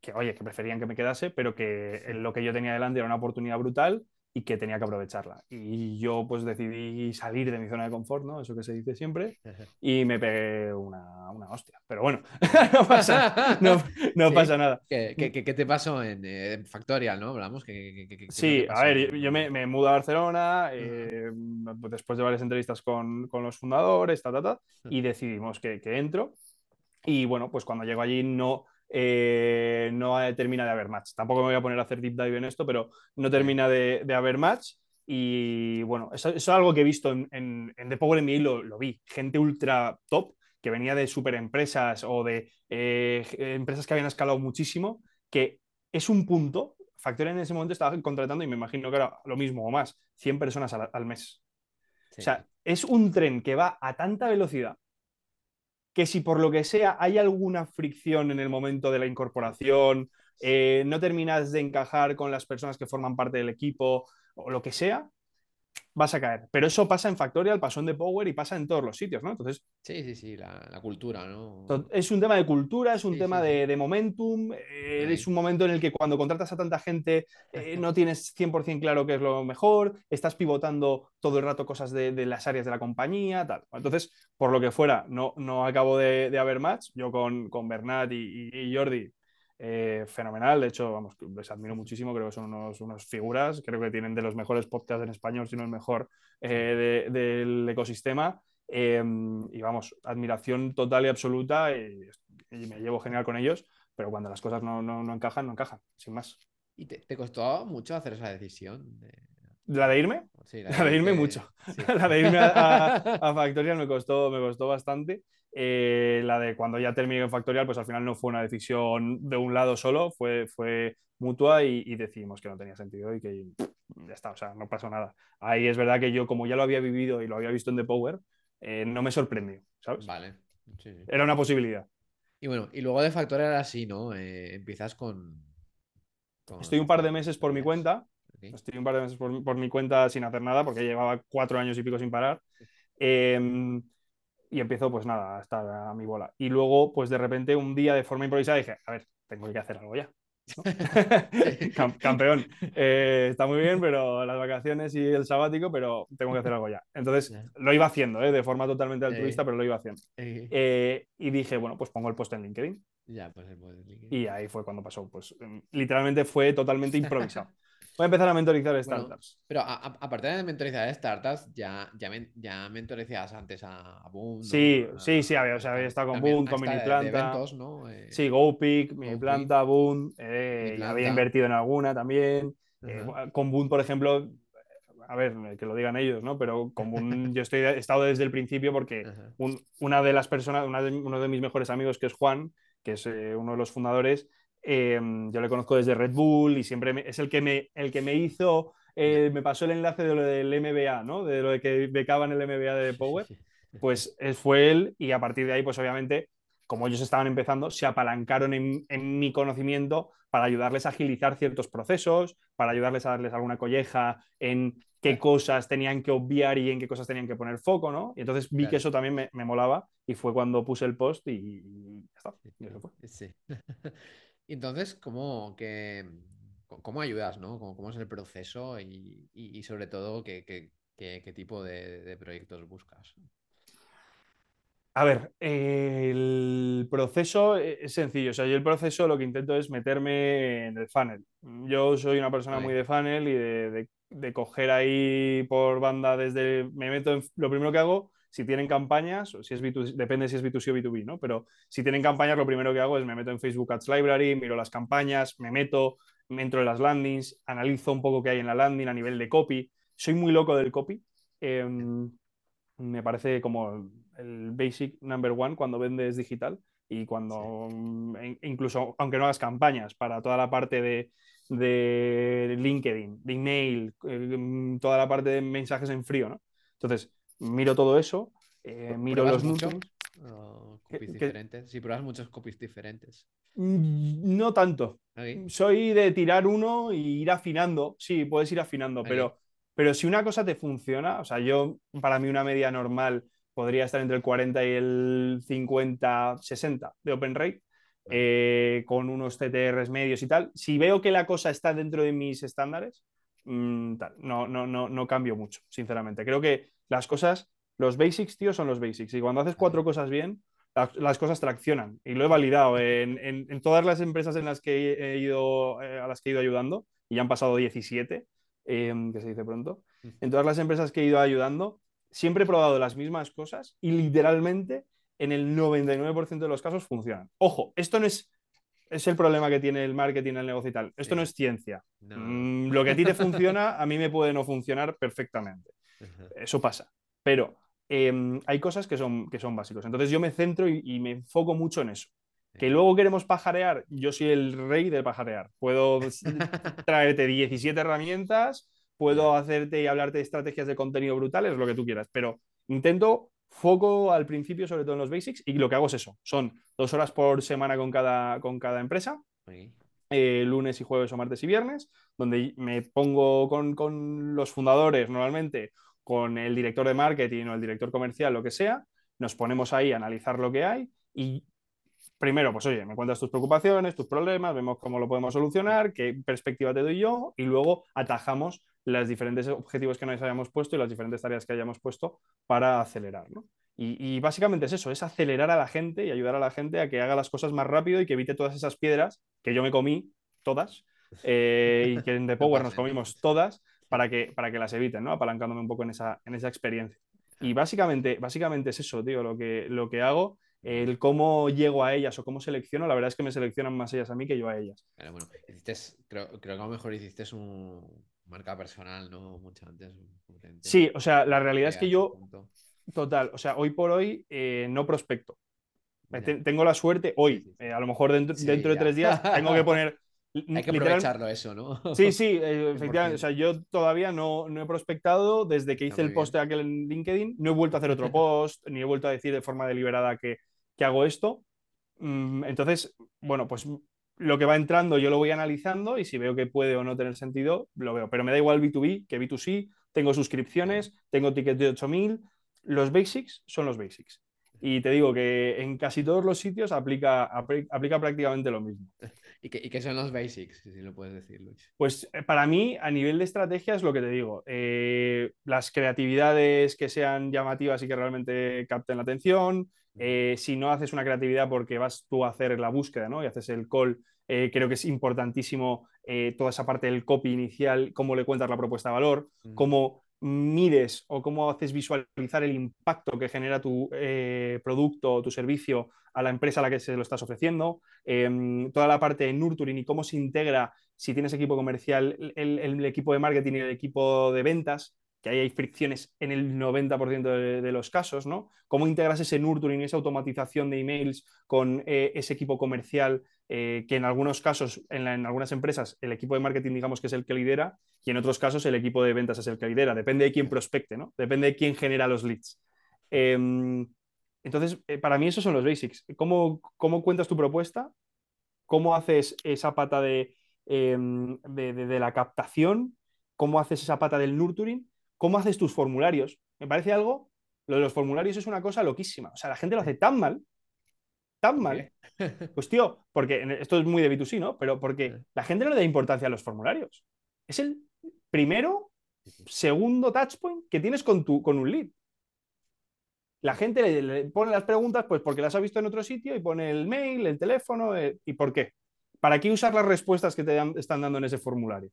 que, oye, que preferían que me quedase, pero que lo que yo tenía delante era una oportunidad brutal y que tenía que aprovecharla. Y yo pues decidí salir de mi zona de confort, ¿no? Eso que se dice siempre, y me pegué una, una hostia. Pero bueno, no pasa, no, no pasa nada. ¿Qué, qué, qué, te pasó en, eh, Factorial, no? Hablamos. sí, a ver, yo, me, me, mudo a Barcelona eh, después de varias entrevistas con, con los fundadores, ta, ta, ta, y decidimos que, que entro. Y bueno, pues cuando llego allí no eh, no termina de haber match. Tampoco me voy a poner a hacer deep dive en esto, pero no termina de, haber match. Y bueno, eso, es algo que he visto en, en, The Power MBA, lo, lo, vi. Gente ultra top que venía de super empresas o de eh, empresas que habían escalado muchísimo, que es un punto. Factor en ese momento estaba contratando, y me imagino que era lo mismo o más, 100 personas al, mes. O sea, es un tren que va a tanta velocidad que si por lo que sea hay alguna fricción en el momento de la incorporación, eh, no terminas de encajar con las personas que forman parte del equipo o lo que sea, vas a caer. Pero eso pasa en Factorial, pasó en The Power y pasa en todos los sitios, ¿no? Entonces. Sí, sí, sí, la, cultura, ¿no? Es un tema de cultura, es un tema De, momentum, eh, es un momento en el que cuando contratas a tanta gente eh, no tienes 100% claro qué es lo mejor, estás pivotando todo el rato cosas de, las áreas de la compañía, tal. Entonces, por lo que fuera, no, no acabo de, haber match. Yo con, con Bernat y Jordi eh, fenomenal. De hecho, vamos, les admiro muchísimo. Creo que son unos, unas figuras. Creo que tienen de los mejores podcasts en español, si no el mejor eh, del ecosistema. Em, y vamos, admiración total y absoluta. Y, me llevo genial con ellos. Pero cuando las cosas no, no, encajan, no encajan, sin más. ¿Y te, costó mucho hacer esa decisión? ¿La de irme? Sí, la de, irme mucho. la de irme a, a, Factorial me costó, me costó bastante. Eh, la de cuando ya terminé en Factorial, pues al final no fue una decisión de un lado solo, fue, fue mutua y, decidimos que no tenía sentido y que ya está, o sea, no pasó nada. Ahí es verdad que yo, como ya lo había vivido y lo había visto en The Power, eh, no me sorprendió, ¿sabes? Vale. Era una posibilidad. Y bueno, y luego de Factorial así, ¿no? Eh, empiezas con, Estoy un par de meses por mi cuenta. Estoy un par de meses por, por, mi cuenta sin hacer nada porque llevaba cuatro años y pico sin parar. Eh, y empiezo pues nada, a estar a mi bola. Y luego pues de repente un día de forma improvisada dije, a ver, tengo que hacer algo ya. campeón, eh, está muy bien, pero las vacaciones y el sabático, pero tengo que hacer algo ya. Entonces lo iba haciendo, ¿eh? de forma totalmente altruista, pero lo iba haciendo. Eh, y dije, bueno, pues pongo el post en LinkedIn. Ya, pues el post en LinkedIn. Y ahí fue cuando pasó, pues literalmente fue totalmente improvisado. Voy a empezar a mentorizar startups. pero aparte de mentorizar startups, ya, ya, ya mentorizabas antes a, Boom. Sí, sí, sí, había, o sea, había estado con Boom, con Miniplanta. ¿no? Eh, sí, GoPick, Miniplanta, Boom. Eh, había invertido en alguna también. Eh, con Boom, por ejemplo, a ver, que lo digan ellos, ¿no? Pero con Boom yo estoy, he estado desde el principio porque una de las personas, uno de mis mejores amigos, que es Juan, que es uno de los fundadores, Em, yo le conozco desde Red Bull y siempre es el que me, el que me hizo, eh, me pasó el enlace de lo del MBA, ¿no? De lo de que becaban el MBA de Power. Pues fue él y a partir de ahí, pues obviamente, como ellos estaban empezando, se apalancaron en, mi conocimiento para ayudarles a agilizar ciertos procesos, para ayudarles a darles alguna colleja en qué cosas tenían que obviar y en qué cosas tenían que poner foco, ¿no? Y entonces vi que eso también me, me, molaba y fue cuando puse el post y, ya está. Y eso fue. Sí. entonces, ¿cómo, que, cómo ayudas, ¿no? ¿Cómo, es el proceso y, sobre todo qué, tipo de, proyectos buscas? A ver, el proceso es sencillo. O sea, yo el proceso lo que intento es meterme en el funnel. Yo soy una persona muy de funnel y de, coger ahí por banda desde. Me meto en. Lo primero que hago si tienen campañas, si es depende si es B2C o B2B, ¿no? Pero si tienen campañas, lo primero que hago es me meto en Facebook Ads Library, miro las campañas, me meto, me entro en las landings, analizo un poco qué hay en la landing a nivel de copy. Soy muy loco del copy. Em, me parece como el basic number one cuando vendes digital y cuando mm, incluso aunque no hagas campañas para toda la parte de, de LinkedIn, de email, eh, mm, toda la parte de mensajes en frío, ¿no? Entonces, miro todo eso, eh, miro los números. copies diferentes. Si pruebas muchos copies diferentes. Mm, no tanto. Soy de tirar uno y ir afinando. Sí, puedes ir afinando, pero, pero si una cosa te funciona, o sea, yo, para mí una media normal podría estar entre el 40 y el 50, 60 de open rate. Eh, con unos CTRs medios y tal. Si veo que la cosa está dentro de mis estándares, mm, no, no, no, no cambio mucho, sinceramente. Creo que las cosas, los basics, tío, son los basics. Y cuando haces cuatro cosas bien, las, cosas traccionan. Y lo he validado en, en, todas las empresas en las que he ido, eh, a las que he ido ayudando, y ya han pasado 17, em, que se dice pronto. En todas las empresas que he ido ayudando, siempre he probado las mismas cosas y literalmente en el 99% de los casos funcionan. Ojo, esto no es, es el problema que tiene el marketing, el negocio y tal. Esto no es ciencia. Mm, lo que a ti te funciona, a mí me puede no funcionar perfectamente. Eso pasa. Pero em, hay cosas que son, que son básicos. Entonces yo me centro y, me enfoco mucho en eso. Que luego queremos pajarear, yo soy el rey de pajarear. Puedo traerte 17 herramientas, puedo hacerte y hablarte de estrategias de contenido brutales, lo que tú quieras, pero intento foco al principio, sobre todo en los basics, y lo que hago es eso. Son dos horas por semana con cada, con cada empresa, eh, lunes y jueves o martes y viernes, donde me pongo con, los fundadores normalmente, con el director de marketing o el director comercial, lo que sea, nos ponemos ahí a analizar lo que hay y primero, pues oye, me cuentas tus preocupaciones, tus problemas, vemos cómo lo podemos solucionar, qué perspectiva te doy yo y luego atajamos los diferentes objetivos que nos hayamos puesto y las diferentes tareas que hayamos puesto para acelerar. Y, básicamente es eso, es acelerar a la gente y ayudar a la gente a que haga las cosas más rápido y que evite todas esas piedras que yo me comí todas eh, y que en The Power nos comimos todas para que, para que las eviten, ¿no? apalancándome un poco en esa, en esa experiencia. Y básicamente, básicamente es eso, tío, lo que, lo que hago el cómo llego a ellas o cómo selecciono, la verdad es que me seleccionan más ellas a mí que yo a ellas. bueno, creo, creo, que a lo mejor hiciste un marca personal, ¿no? Mucho antes. Sí, o sea, la realidad es que yo, total, o sea, hoy por hoy eh, no prospecto. Tengo la suerte hoy, eh, a lo mejor dentro, dentro de tres días tengo que poner... Hay que aprovecharlo eso, ¿no? Sí, sí, eh, efectivamente. O sea, yo todavía no, no he prospectado desde que hice el post de aquel en LinkedIn. No he vuelto a hacer otro post, ni he vuelto a decir de forma deliberada que, que hago esto. Mm, entonces, bueno, pues lo que va entrando yo lo voy analizando y si veo que puede o no tener sentido, lo veo. Pero me da igual B2B que B2C, tengo suscripciones, tengo tickets de 8000. Los basics son los basics. Y te digo que en casi todos los sitios aplica, aplica prácticamente lo mismo. ¿Y qué, son los basics? Si lo puedes decir, Luis. Pues eh, para mí, a nivel de estrategia, es lo que te digo. Eh, las creatividades que sean llamativas y que realmente capten la atención, eh, si no haces una creatividad porque vas tú a hacer la búsqueda ¿no? y haces el call, eh, creo que es importantísimo eh, toda esa parte del copy inicial, cómo le cuentas la propuesta de valor, cómo mides o cómo haces visualizar el impacto que genera tu producto o tu servicio a la empresa a la que se lo estás ofreciendo, em, toda la parte de nurturing y cómo se integra si tienes equipo comercial, el equipo de marketing y el equipo de ventas, que ahí hay fricciones en el 90% de, los casos, ¿no? ¿Cómo integras ese nurturing, esa automatización de emails con eh, ese equipo comercial eh, que en algunos casos, en, algunas empresas, el equipo de marketing digamos que es el que lidera y en otros casos el equipo de ventas es el que lidera. Depende de quién prospecte, ¿no? Depende de quién genera los leads. Em, entonces, eh, para mí esos son los basics. ¿Cómo, ¿Cómo, cuentas tu propuesta? ¿Cómo haces esa pata de, em, de la captación? ¿Cómo haces esa pata del nurturing? Cómo haces tus formularios. Me parece algo, lo de los formularios es una cosa loquísima. O sea, la gente lo hace tan mal, tan mal. Pues tío, porque esto es muy de B2C, ¿no? Pero porque la gente no le da importancia a los formularios. Es el primero, segundo touchpoint que tienes con, tu, con un lead. La gente le, pone las preguntas pues porque las ha visto en otro sitio y pone el mail, el teléfono, eh, ¿y por qué? ¿Para qué usar las respuestas que te están dando en ese formulario?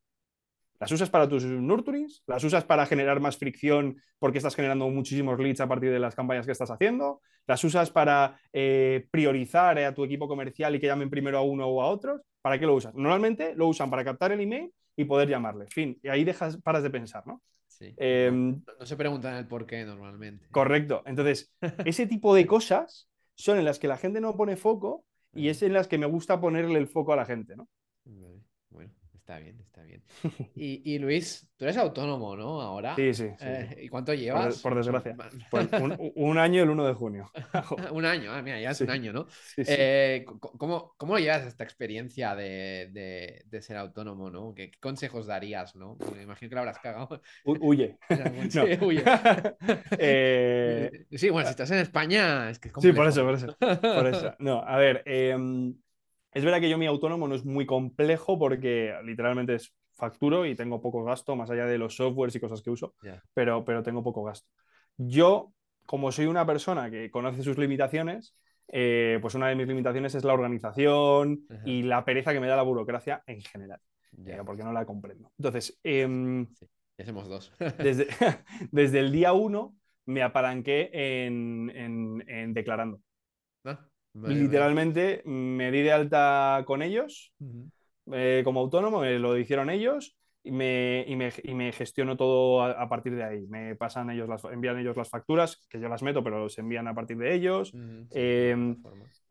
Las usas para tus nurturings, las usas para generar más fricción porque estás generando muchísimos leads a partir de las campañas que estás haciendo, las usas para eh, priorizar a tu equipo comercial y que llamen primero a uno o a otros. ¿Para qué lo usas? Normalmente lo usan para captar el email y poder llamarle. Fin, y ahí dejas, paras de pensar, ¿no? Sí. Em, no, se preguntan el por qué normalmente. Correcto. Entonces, ese tipo de cosas son en las que la gente no pone foco y es en las que me gusta ponerle el foco a la gente, ¿no? Está bien, está bien. Y, Luis, tú eres autónomo, ¿no? Ahora. Sí, sí. Eh, ¿Y cuánto llevas? Por, desgracia. Un, año el 1 de junio. un año, ah, mira, ya es un año, ¿no? Eh, ¿cómo, ¿cómo, llevas esta experiencia de, ser autónomo, ¿no? ¿Qué, consejos darías, no? Me imagino que lo habrás cagado. huye. sí, huye. Eh, sí, bueno, si estás en España, es que Sí, por eso, por eso. Por eso. No, a ver. Es verdad que yo mi autónomo no es muy complejo porque literalmente es facturo y tengo poco gasto, más allá de los softwares y cosas que uso, pero, pero tengo poco gasto. Yo, como soy una persona que conoce sus limitaciones, eh, pues una de mis limitaciones es la organización y la pereza que me da la burocracia en general, eh, porque no la comprendo. Entonces, ya somos dos. desde, desde, el día uno me apalanqué en, en, declarando. Literalmente me di de alta con ellos eh, como autónomo, me lo hicieron ellos y me, y me, y me gestiono todo a, partir de ahí. Me pasan ellos las, envían ellos las facturas, que yo las meto, pero se envían a partir de ellos. Em,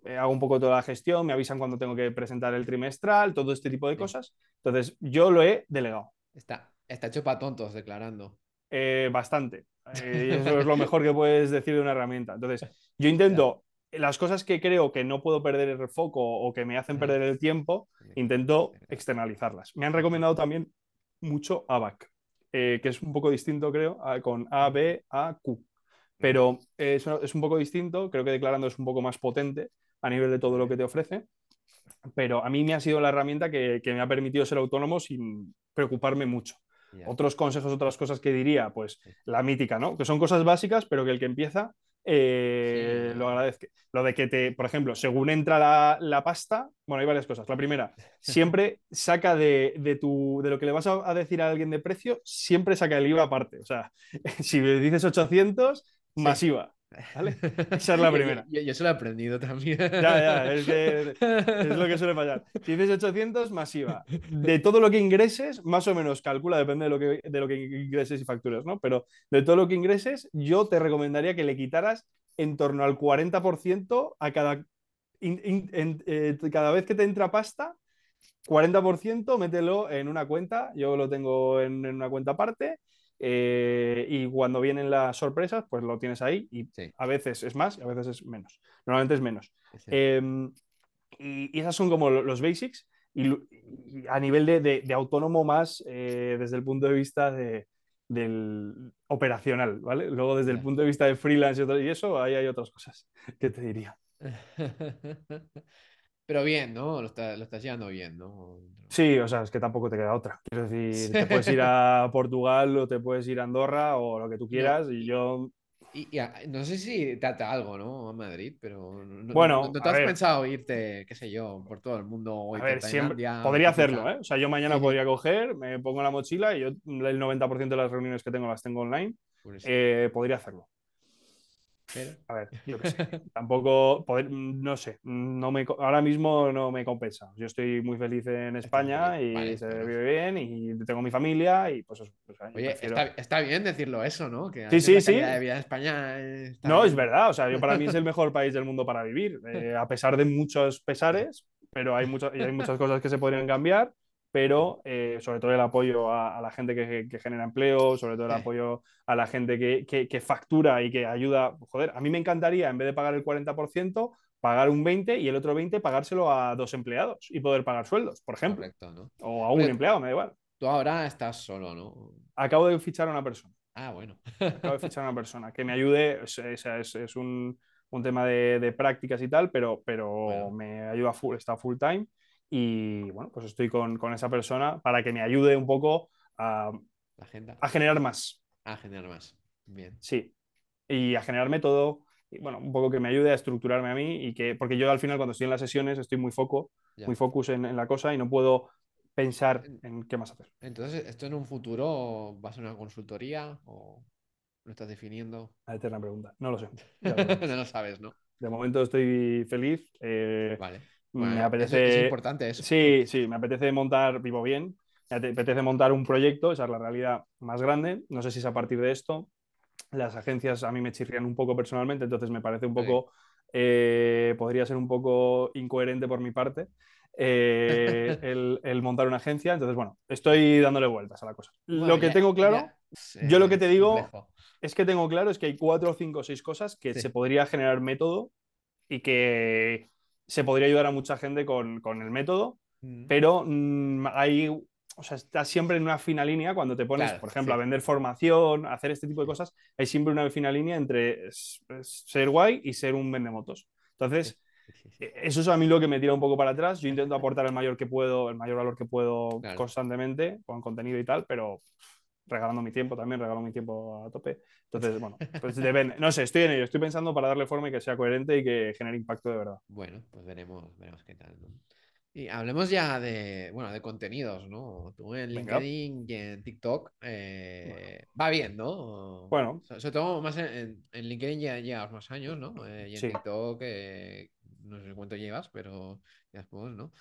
eh, hago un poco toda la gestión, me avisan cuando tengo que presentar el trimestral, todo este tipo de cosas. Entonces, yo lo he delegado. Está, está hecho para tontos declarando. Eh, bastante. eso es lo mejor que puedes decir de una herramienta. Entonces, yo intento las cosas que creo que no puedo perder el foco o que me hacen perder el tiempo, intento externalizarlas. Me han recomendado también mucho ABAC, eh, que es un poco distinto, creo, con A, B, A, Q. Pero es, un poco distinto, creo que declarando es un poco más potente a nivel de todo lo que te ofrece, pero a mí me ha sido la herramienta que, me ha permitido ser autónomo sin preocuparme mucho. Otros consejos, otras cosas que diría, pues la mítica, ¿no? Que son cosas básicas, pero que el que empieza eh, lo agradezco. Lo de que te, por ejemplo, según entra la, pasta, bueno, hay varias cosas. La primera, siempre saca de, tu, de lo que le vas a, decir a alguien de precio, siempre saca el IVA aparte. O sea, si le dices 800, masiva. ¿Vale? Esa es la primera. Yo, yo, se lo he aprendido también. Ya, ya, es, es lo que suele fallar. Si dices 800, masiva. De todo lo que ingreses, más o menos calcula, depende de lo que, de lo que ingreses y facturas, ¿no? Pero de todo lo que ingreses, yo te recomendaría que le quitaras en torno al 40% a cada, eh, cada vez que te entra pasta, 40% mételo en una cuenta, yo lo tengo en, en una cuenta aparte eh, y cuando vienen las sorpresas, pues lo tienes ahí y a veces es más y a veces es menos. Normalmente es menos. Em, y, esas son como los basics. Y, a nivel de, autónomo más eh, desde el punto de vista de, del operacional, ¿vale? Luego desde el punto de vista de freelance y, y eso, ahí hay otras cosas que te diría. Pero bien, ¿no? Lo, estás llevando bien, ¿no? Sí, o sea, es que tampoco te queda otra. Quiero decir, te puedes ir a Portugal o te puedes ir a Andorra o lo que tú quieras y yo... Y, no sé si te ata algo, ¿no? A Madrid, pero... No, bueno, ¿No, te has pensado irte, qué sé yo, por todo el mundo? a ver, siempre... Podría hacerlo, ¿eh? O sea, yo mañana podría coger, me pongo la mochila y yo el 90% de las reuniones que tengo las tengo online. Eh, podría hacerlo. A ver, yo qué sé. Tampoco, poder, no sé, no me, ahora mismo no me compensa. Yo estoy muy feliz en España y se vive bien y tengo mi familia y pues eso. Pues, Oye, está, bien decirlo eso, ¿no? Que sí, sí, sí. de vida en España no, es verdad. O sea, yo para mí es el mejor país del mundo para vivir, eh, a pesar de muchos pesares, pero hay, muchas hay muchas cosas que se podrían cambiar pero eh, sobre todo el apoyo a, la gente que, genera empleo, sobre todo el apoyo a la gente que, factura y que ayuda. Joder, a mí me encantaría, en vez de pagar el 40%, pagar un 20% y el otro 20% pagárselo a dos empleados y poder pagar sueldos, por ejemplo. O a un empleado, me da igual. Tú ahora estás solo, ¿no? Acabo de fichar a una persona. Ah, bueno. Acabo de fichar a una persona que me ayude, es, es, un, tema de, prácticas y tal, pero, pero me ayuda full, está full time y bueno, pues estoy con, esa persona para que me ayude un poco a, a generar más. A generar más. Bien. Sí. Y a generarme todo, bueno, un poco que me ayude a estructurarme a mí y que, porque yo al final cuando estoy en las sesiones estoy muy foco, muy focus en, la cosa y no puedo pensar en qué más hacer. Entonces, ¿esto en un futuro va a ser una consultoría o lo estás definiendo? La eterna pregunta. No lo sé. no lo sabes, ¿no? De momento estoy feliz. Eh, vale. Me apetece... Es, importante eso. Sí, sí, me apetece montar, vivo bien, me apetece montar un proyecto, esa es la realidad más grande. No sé si es a partir de esto. Las agencias a mí me chirrían un poco personalmente, entonces me parece un poco, eh, podría ser un poco incoherente por mi parte. Eh, el, montar una agencia. Entonces, bueno, estoy dándole vueltas a la cosa. lo que tengo claro, yo lo que te digo es que tengo claro es que hay cuatro, cinco, seis cosas que se podría generar método y que se podría ayudar a mucha gente con, el método, mm. pero mm, hay, o sea, estás siempre en una fina línea cuando te pones, por ejemplo, a vender formación, a hacer este tipo de cosas, hay siempre una fina línea entre ser guay y ser un vendemotos. Entonces, e, eso es a mí lo que me tira un poco para atrás. Yo intento aportar el mayor que puedo, el mayor valor que puedo constantemente con contenido y tal, pero regalando mi tiempo también, regalo mi tiempo a tope. Entonces, bueno, pues depende. No sé, estoy en ello, estoy pensando para darle forma y que sea coherente y que genere impacto de verdad. Bueno, pues veremos, veremos qué tal. Y hablemos ya de, bueno, de contenidos, ¿no? Tú en LinkedIn y en TikTok eh, va bien, ¿no? Bueno. Sobre todo más en, LinkedIn ya llevas más años, ¿no? Eh, y en TikTok eh, no sé cuánto llevas, pero ya después, ¿no?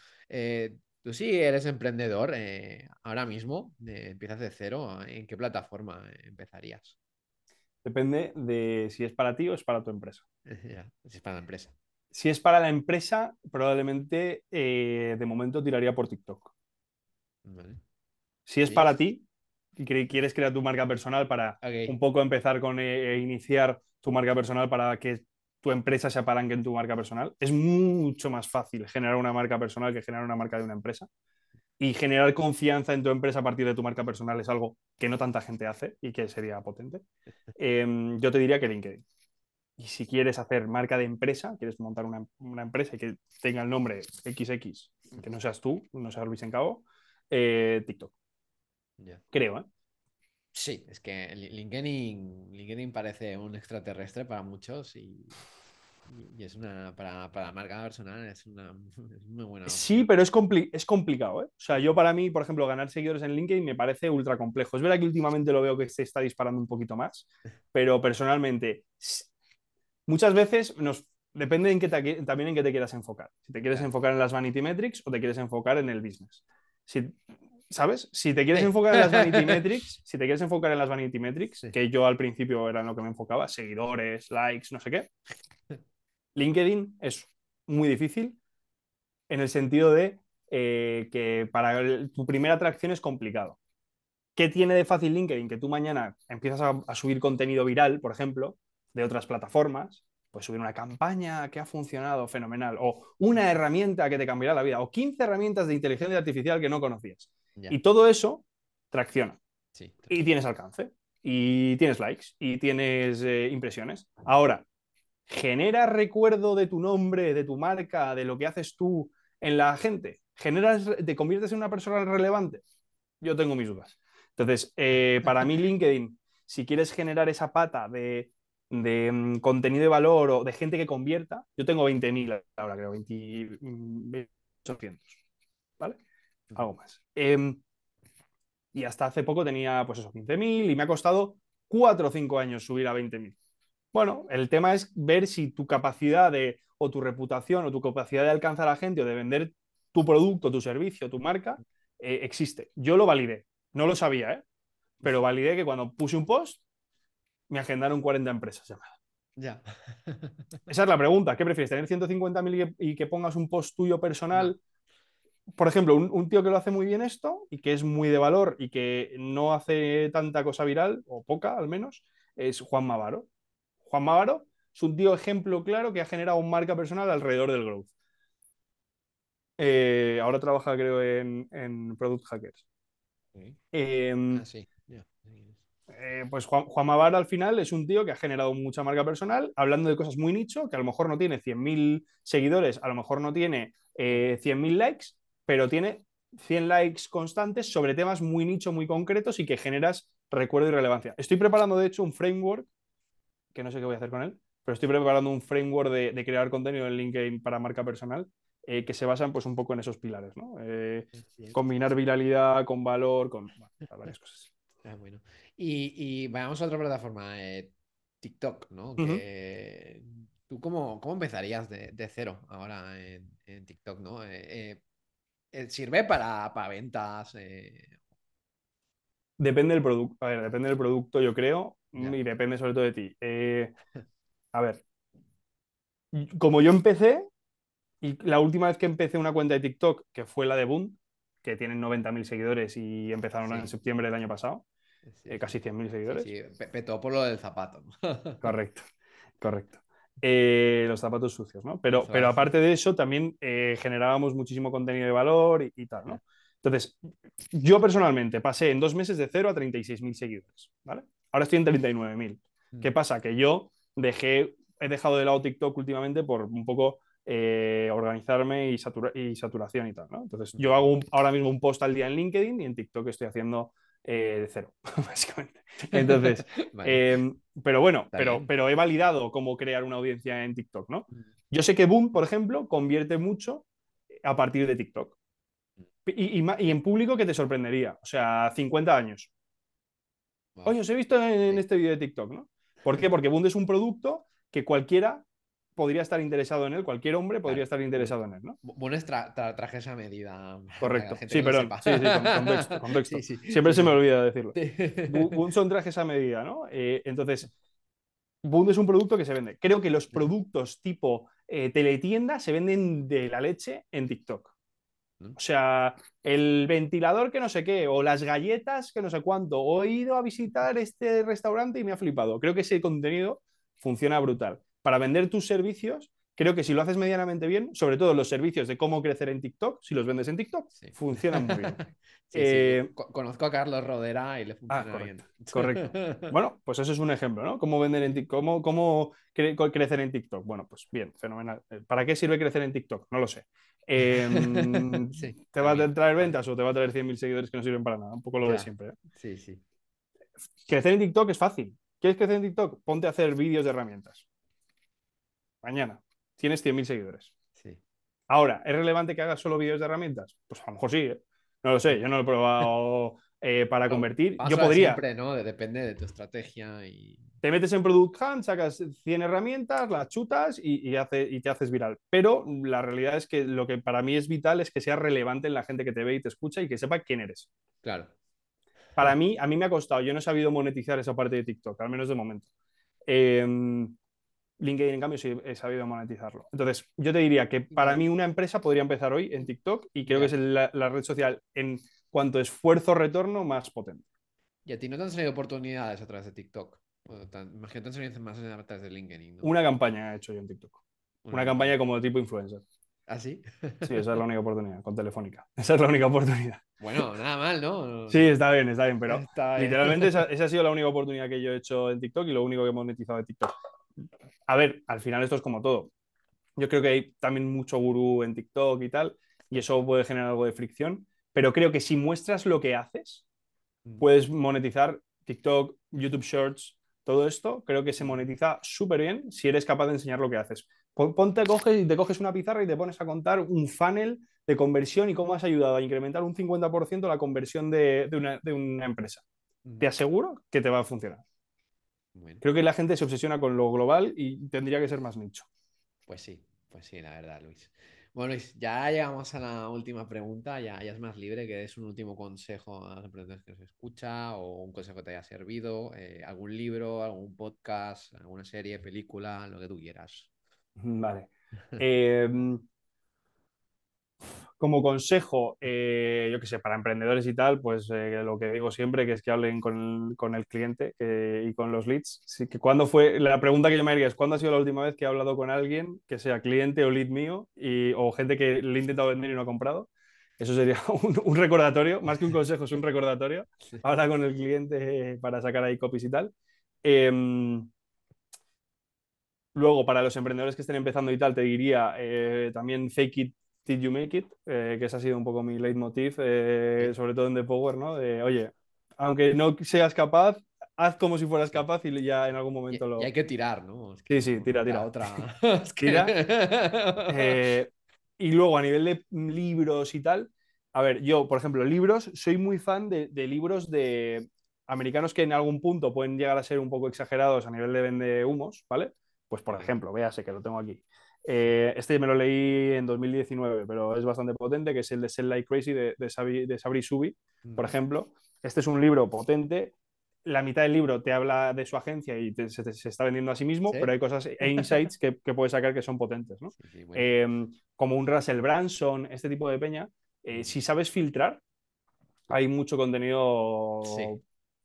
Eh, tú sí eres emprendedor eh, ahora mismo, empiezas de cero, ¿en qué plataforma empezarías? Depende de si es para ti o es para tu empresa. si es para la empresa. Si es para la empresa, probablemente eh, de momento tiraría por TikTok. Si es para ti y quieres crear tu marca personal para un poco empezar con iniciar tu marca personal para que tu empresa se apalanque en tu marca personal. Es mucho más fácil generar una marca personal que generar una marca de una empresa. Y generar confianza en tu empresa a partir de tu marca personal es algo que no tanta gente hace y que sería potente. Em, yo te diría que LinkedIn. Y si quieres hacer marca de empresa, quieres montar una, empresa y que tenga el nombre XX, que no seas tú, no seas Luis en Cabo, eh, TikTok. Creo, ¿eh? Sí, es que LinkedIn, LinkedIn parece un extraterrestre para muchos y, es una, para, para, la marca personal es una muy buena. Sí, pero es, es complicado. ¿eh? O sea, yo para mí, por ejemplo, ganar seguidores en LinkedIn me parece ultra complejo. Es verdad que últimamente lo veo que se está disparando un poquito más, pero personalmente, muchas veces nos depende en qué también en qué te quieras enfocar. Si te quieres enfocar en las vanity metrics o te quieres enfocar en el business. Si ¿sabes? Si te quieres enfocar en las vanity metrics, si te quieres enfocar en las vanity metrics, que yo al principio era en lo que me enfocaba, seguidores, likes, no sé qué, LinkedIn es muy difícil en el sentido de eh, que para tu primera atracción es complicado. ¿Qué tiene de fácil LinkedIn? Que tú mañana empiezas a subir contenido viral, por ejemplo, de otras plataformas, pues subir una campaña que ha funcionado fenomenal, o una herramienta que te cambiará la vida, o 15 herramientas de inteligencia artificial que no conocías. Y todo eso tracciona. Y tienes alcance, y tienes likes, y tienes eh, impresiones. Ahora, ¿genera recuerdo de tu nombre, de tu marca, de lo que haces tú en la gente? ¿Generas, ¿Te conviertes en una persona relevante? Yo tengo mis dudas. Entonces, eh, para mí LinkedIn, si quieres generar esa pata de de mm, contenido de valor o de gente que convierta, yo tengo 20.000 ahora, creo, 20.800, ¿vale? Algo más. Em, y hasta hace poco tenía, pues eso, 15.000 y me ha costado 4 o 5 años subir a 20.000. Bueno, el tema es ver si tu capacidad de, o tu reputación, o tu capacidad de alcanzar a gente, o de vender tu producto, tu servicio, tu marca, eh, existe. Yo lo validé, no lo sabía, ¿eh? Pero validé que cuando puse un post, me agendaron 40 empresas llamadas. Ya. Esa es la pregunta. ¿Qué prefieres? ¿Tener 150.000 y, que pongas un post tuyo personal? Por ejemplo, un, tío que lo hace muy bien esto y que es muy de valor y que no hace tanta cosa viral, o poca al menos, es Juan Mavaro. Juan Mavaro es un tío ejemplo claro que ha generado un marca personal alrededor del growth. Eh, ahora trabaja, creo, en, Product Hackers. Em, ah, sí. Eh, pues Juan, Juan al final es un tío que ha generado mucha marca personal, hablando de cosas muy nicho, que a lo mejor no tiene 100.000 seguidores, a lo mejor no tiene 100.000 eh, likes, pero tiene 100 likes constantes sobre temas muy nicho, muy concretos y que generas recuerdo y relevancia. Estoy preparando, de hecho, un framework, que no sé qué voy a hacer con él, pero estoy preparando un framework de, crear contenido en LinkedIn para marca personal eh, que se basan pues un poco en esos pilares, ¿no? Eh, combinar viralidad con valor, con varias cosas. Ah, bueno. Y, vayamos a otra plataforma, eh, TikTok, ¿no? ¿Tú cómo, empezarías de, cero ahora en, TikTok, ¿no? ¿Sirve para, ventas? Depende del producto. A ver, depende del producto, yo creo, y depende sobre todo de ti. a ver, como yo empecé, y la última vez que empecé una cuenta de TikTok, que fue la de Boom, que tienen 90.000 seguidores y empezaron en septiembre del año pasado, eh, casi 100.000 seguidores. Sí, petó por lo del zapato. correcto, correcto. Eh, los zapatos sucios, ¿no? Pero, pero aparte de eso, también eh, generábamos muchísimo contenido de valor y, tal, ¿no? Entonces, yo personalmente pasé en dos meses de 0 a 36.000 seguidores, ¿vale? Ahora estoy en 39.000. ¿Qué mm. pasa? Que yo dejé, he dejado de lado TikTok últimamente por un poco eh, organizarme y, y, saturación y tal. ¿no? Entonces, yo hago ahora mismo un post al día en LinkedIn y en TikTok estoy haciendo eh, de cero, básicamente. Entonces, em, pero bueno, pero, pero he validado cómo crear una audiencia en TikTok, ¿no? Mm. Yo sé que Boom, por ejemplo, convierte mucho a partir de TikTok. Mm. Y, en público que te sorprendería, o sea, 50 años. Oye, os he visto en, este vídeo de TikTok, ¿no? ¿Por qué? Porque Boom es un producto que cualquiera podría estar interesado en él, cualquier hombre podría estar interesado en él, ¿no? Bueno, es traje esa medida. Correcto. Sí, perdón. Sí, sí, contexto. Siempre se me olvida decirlo. Bund son trajes a medida, ¿no? Eh, entonces, Bund es un producto que se vende. Creo que los productos tipo eh, teletienda se venden de la leche en TikTok. O sea, el ventilador que no sé qué, o las galletas que no sé cuánto, o he ido a visitar este restaurante y me ha flipado. Creo que ese contenido funciona brutal para vender tus servicios, creo que si lo haces medianamente bien, sobre todo los servicios de cómo crecer en TikTok, si los vendes en TikTok, funcionan muy bien. Eh, conozco a Carlos Rodera y le funciona ah, bien. Correcto. Bueno, pues eso es un ejemplo, ¿no? ¿Cómo, vender en cómo, cómo crecer en TikTok? Bueno, pues bien, fenomenal. Eh, ¿Para qué sirve crecer en TikTok? No lo sé. Em, ¿Te va a traer ventas o te va a traer 100.000 seguidores que no sirven para nada? Un poco lo de siempre. ¿eh? Sí, sí. Crecer en TikTok es fácil. ¿Quieres crecer en TikTok? Ponte a hacer vídeos de herramientas mañana tienes 100.000 seguidores. Sí. Ahora, ¿es relevante que hagas solo vídeos de herramientas? Pues a lo mejor sí, ¿eh? no lo sé, yo no lo he probado eh, para convertir. Yo podría. Siempre, ¿no? Depende de tu estrategia y. Te metes en Product Hunt, sacas 100 herramientas, las chutas y, hace, y te haces viral. Pero la realidad es que lo que para mí es vital es que sea relevante en la gente que te ve y te escucha y que sepa quién eres. Claro. Para mí, a mí me ha costado. Yo no he sabido monetizar esa parte de TikTok, al menos de momento. Eh, LinkedIn, en cambio, sí he sabido monetizarlo. Entonces, yo te diría que para mí una empresa podría empezar hoy en TikTok y creo que es la, red social en cuanto esfuerzo-retorno más potente. ¿Y a ti no te han salido oportunidades a través de TikTok? imagino que te han salido más a través de LinkedIn. Una campaña he hecho yo en TikTok. Una, campaña como de tipo influencer. ¿Ah, sí? Sí, esa es la única oportunidad, con Telefónica. Esa es la única oportunidad. Bueno, nada mal, ¿no? Sí, está bien, está bien, pero literalmente esa, esa, ha sido la única oportunidad que yo he hecho en TikTok y lo único que he monetizado de TikTok a ver, al final esto es como todo. Yo creo que hay también mucho gurú en TikTok y tal, y eso puede generar algo de fricción, pero creo que si muestras lo que haces, mm. puedes monetizar TikTok, YouTube Shorts, todo esto, creo que se monetiza súper bien si eres capaz de enseñar lo que haces. Ponte, coges y te coges una pizarra y te pones a contar un funnel de conversión y cómo has ayudado a incrementar un 50% la conversión de, una, empresa. Mm. Te aseguro que te va a funcionar. Creo que la gente se obsesiona con lo global y tendría que ser más nicho. Pues sí, pues sí, la verdad, Luis. Bueno, Luis, ya llegamos a la última pregunta, ya, ya es más libre, que es un último consejo a los emprendedores que nos escucha o un consejo que te haya servido, eh, algún libro, algún podcast, alguna serie, película, lo que tú quieras. Vale. eh, como consejo, eh, yo qué sé, para emprendedores y tal, pues eh, lo que digo siempre, que es que hablen con, el cliente y con los leads. que cuando fue, la pregunta que yo me haría es, ¿cuándo ha sido la última vez que he hablado con alguien, que sea cliente o lead mío, y, o gente que le he intentado vender y no ha comprado? Eso sería un, recordatorio, más que un consejo, es un recordatorio. Habla con el cliente para sacar ahí copies y tal. Em, luego, para los emprendedores que estén empezando y tal, te diría eh, también fake it Did You Make It, eh, que ese ha sido un poco mi leitmotiv, eh, sobre todo en The Power, ¿no? De, oye, aunque no seas capaz, haz como si fueras capaz y ya en algún momento lo... Y hay que tirar, ¿no? sí, sí, tira, tira. otra. tira. Eh, y luego a nivel de libros y tal, a ver, yo, por ejemplo, libros, soy muy fan de, libros de americanos que en algún punto pueden llegar a ser un poco exagerados a nivel de vende humos, ¿vale? Pues por ejemplo, véase que lo tengo aquí. Eh, este me lo leí en 2019, pero es bastante potente, que es el de Sell Like Crazy de, de, Sabri, Subi, por ejemplo. Este es un libro potente. La mitad del libro te habla de su agencia y se, está vendiendo a sí mismo, pero hay cosas e insights que, que puedes sacar que son potentes, ¿no? Em, como un Russell Branson, este tipo de peña. Eh, si sabes filtrar, hay mucho contenido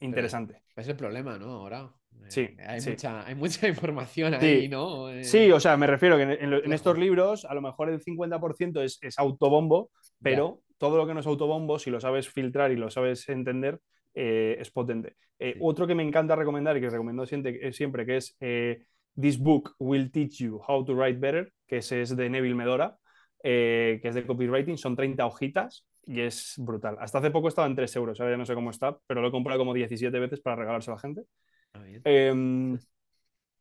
interesante. Es el problema, ¿no? Ahora. Sí, eh, hay, Mucha, hay mucha información ahí, ¿no? Eh, sí, o sea, me refiero que en, estos libros a lo mejor el 50% es, es, autobombo, pero todo lo que no es autobombo, si lo sabes filtrar y lo sabes entender, es potente. Otro que me encanta recomendar y que recomiendo siempre, siempre que es This Book Will Teach You How to Write Better, que ese es de Neville Medora. Eh, que es de copywriting, son 30 hojitas y es brutal. Hasta hace poco estaba en 3 euros, ahora ya no sé cómo está, pero lo he comprado como 17 veces para regalarse a la gente. Em,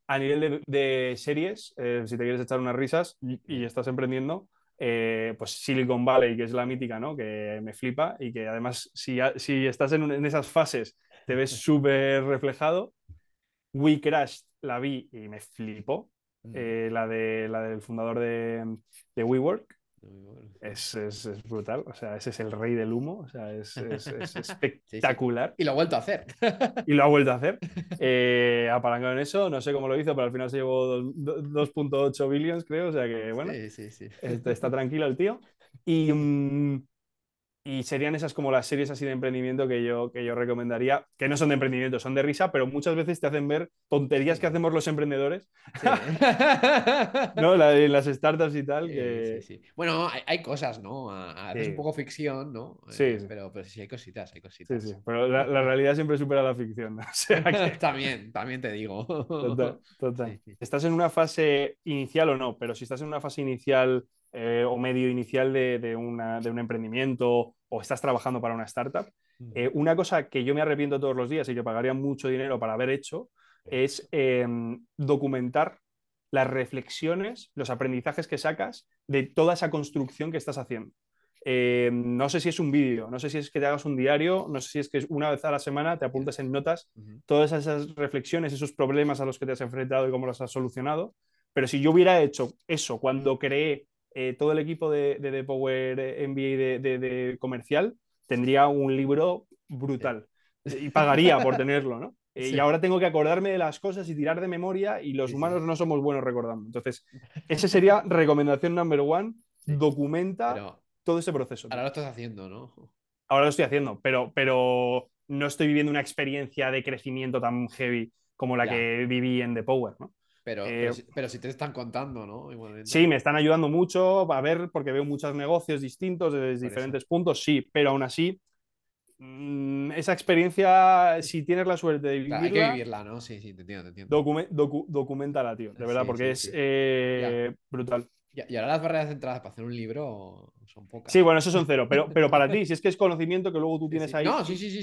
a nivel de, series, eh, si te quieres echar unas risas y, estás emprendiendo, eh, pues Silicon Valley, que es la mítica, ¿no? Que me flipa y que además, si, si estás en, en, esas fases, te ves súper reflejado. We Crashed la vi y me flipó. Eh, la, de, la del fundador de, de WeWork. Es, es, brutal, o sea, ese es el rey del humo, o sea, es, espectacular. Y lo ha vuelto a hacer. y lo ha vuelto a hacer. Eh, apalancado en eso, no sé cómo lo hizo, pero al final se llevó 2.8 billions, creo, o sea que bueno, está, está, tranquilo el tío. Y, mm, y serían esas como las series así de emprendimiento que yo, que yo recomendaría, que no son de emprendimiento, son de risa, pero muchas veces te hacen ver tonterías que hacemos los emprendedores. ¿No? las startups y tal. Sí, bueno, hay, cosas, ¿no? Es un poco ficción, ¿no? Sí, Pero, pero sí hay cositas, hay cositas. Sí, sí. Pero la, realidad siempre supera la ficción. también, también te digo. Total, total. Estás en una fase inicial o no, pero si estás en una fase inicial eh, o medio inicial de, de, una, de, un emprendimiento o estás trabajando para una startup, eh, una cosa que yo me arrepiento todos los días y que pagaría mucho dinero para haber hecho es em, documentar las reflexiones, los aprendizajes que sacas de toda esa construcción que estás haciendo. Em, no sé si es un vídeo, no sé si es que te hagas un diario, no sé si es que una vez a la semana te apuntas en notas todas esas reflexiones, esos problemas a los que te has enfrentado y cómo los has solucionado. Pero si yo hubiera hecho eso cuando creé eh, todo el equipo de, de, Power MBA de, comercial tendría un libro brutal y pagaría por tenerlo, ¿no? Eh, y ahora tengo que acordarme de las cosas y tirar de memoria y los humanos no somos buenos recordando. Entonces, esa sería recomendación number one, documenta todo ese proceso. Ahora lo estás haciendo, ¿no? Ahora lo estoy haciendo, pero, pero no estoy viviendo una experiencia de crecimiento tan heavy como la que viví en The Power, ¿no? Eh, pero, si, te están contando, ¿no? Sí, me están ayudando mucho a ver, porque veo muchos negocios distintos desde diferentes puntos, sí, pero aún así, mm, esa experiencia, si tienes la suerte de vivirla... hay que vivirla, ¿no? Sí, sí, te entiendo, te entiendo. documentala, tío, de verdad, porque es eh, brutal. Y, ahora las barreras de entrada para hacer un libro son pocas. Sí, bueno, eso son cero, pero, pero para ti, si es que es conocimiento que luego tú tienes ahí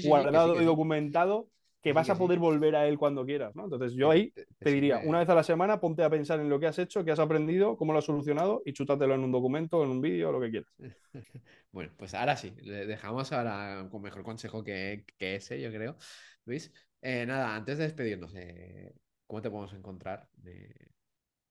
guardado y documentado, que vas a poder volver a él cuando quieras, ¿no? Entonces yo ahí te, diría, una vez a la semana, ponte a pensar en lo que has hecho, qué has aprendido, cómo lo has solucionado y chútatelo en un documento, en un vídeo, lo que quieras. Bueno, pues ahora sí, le dejamos ahora con mejor consejo que, ese, yo creo. Luis, eh, nada, antes de despedirnos, eh, ¿cómo te podemos encontrar?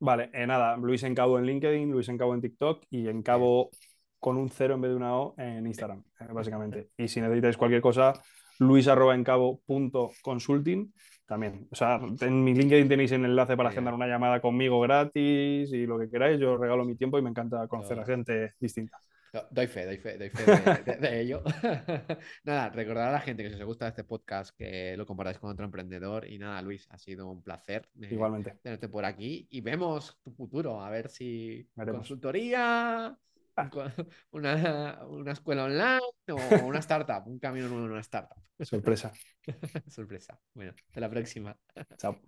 Vale, eh, nada, Luis Encabo en LinkedIn, Luis Encabo en TikTok y Encabo con un cero en vez de una O en Instagram, básicamente. Y si necesitáis cualquier cosa, luis.encabo.consulting también. O sea, en mi LinkedIn tenéis el enlace para agendar una llamada conmigo gratis y lo que queráis. Yo regalo mi tiempo y me encanta conocer a gente distinta. Doy fe, doy fe, doy fe de, ello. nada, recordar a la gente que si os gusta este podcast que lo comparáis con otro emprendedor. Y nada, Luis, ha sido un placer Igualmente. tenerte por aquí y vemos tu futuro, a ver si consultoría, una, una escuela online o una startup, un camino nuevo en una startup. Sorpresa. Sorpresa. Bueno, hasta la próxima. Chao.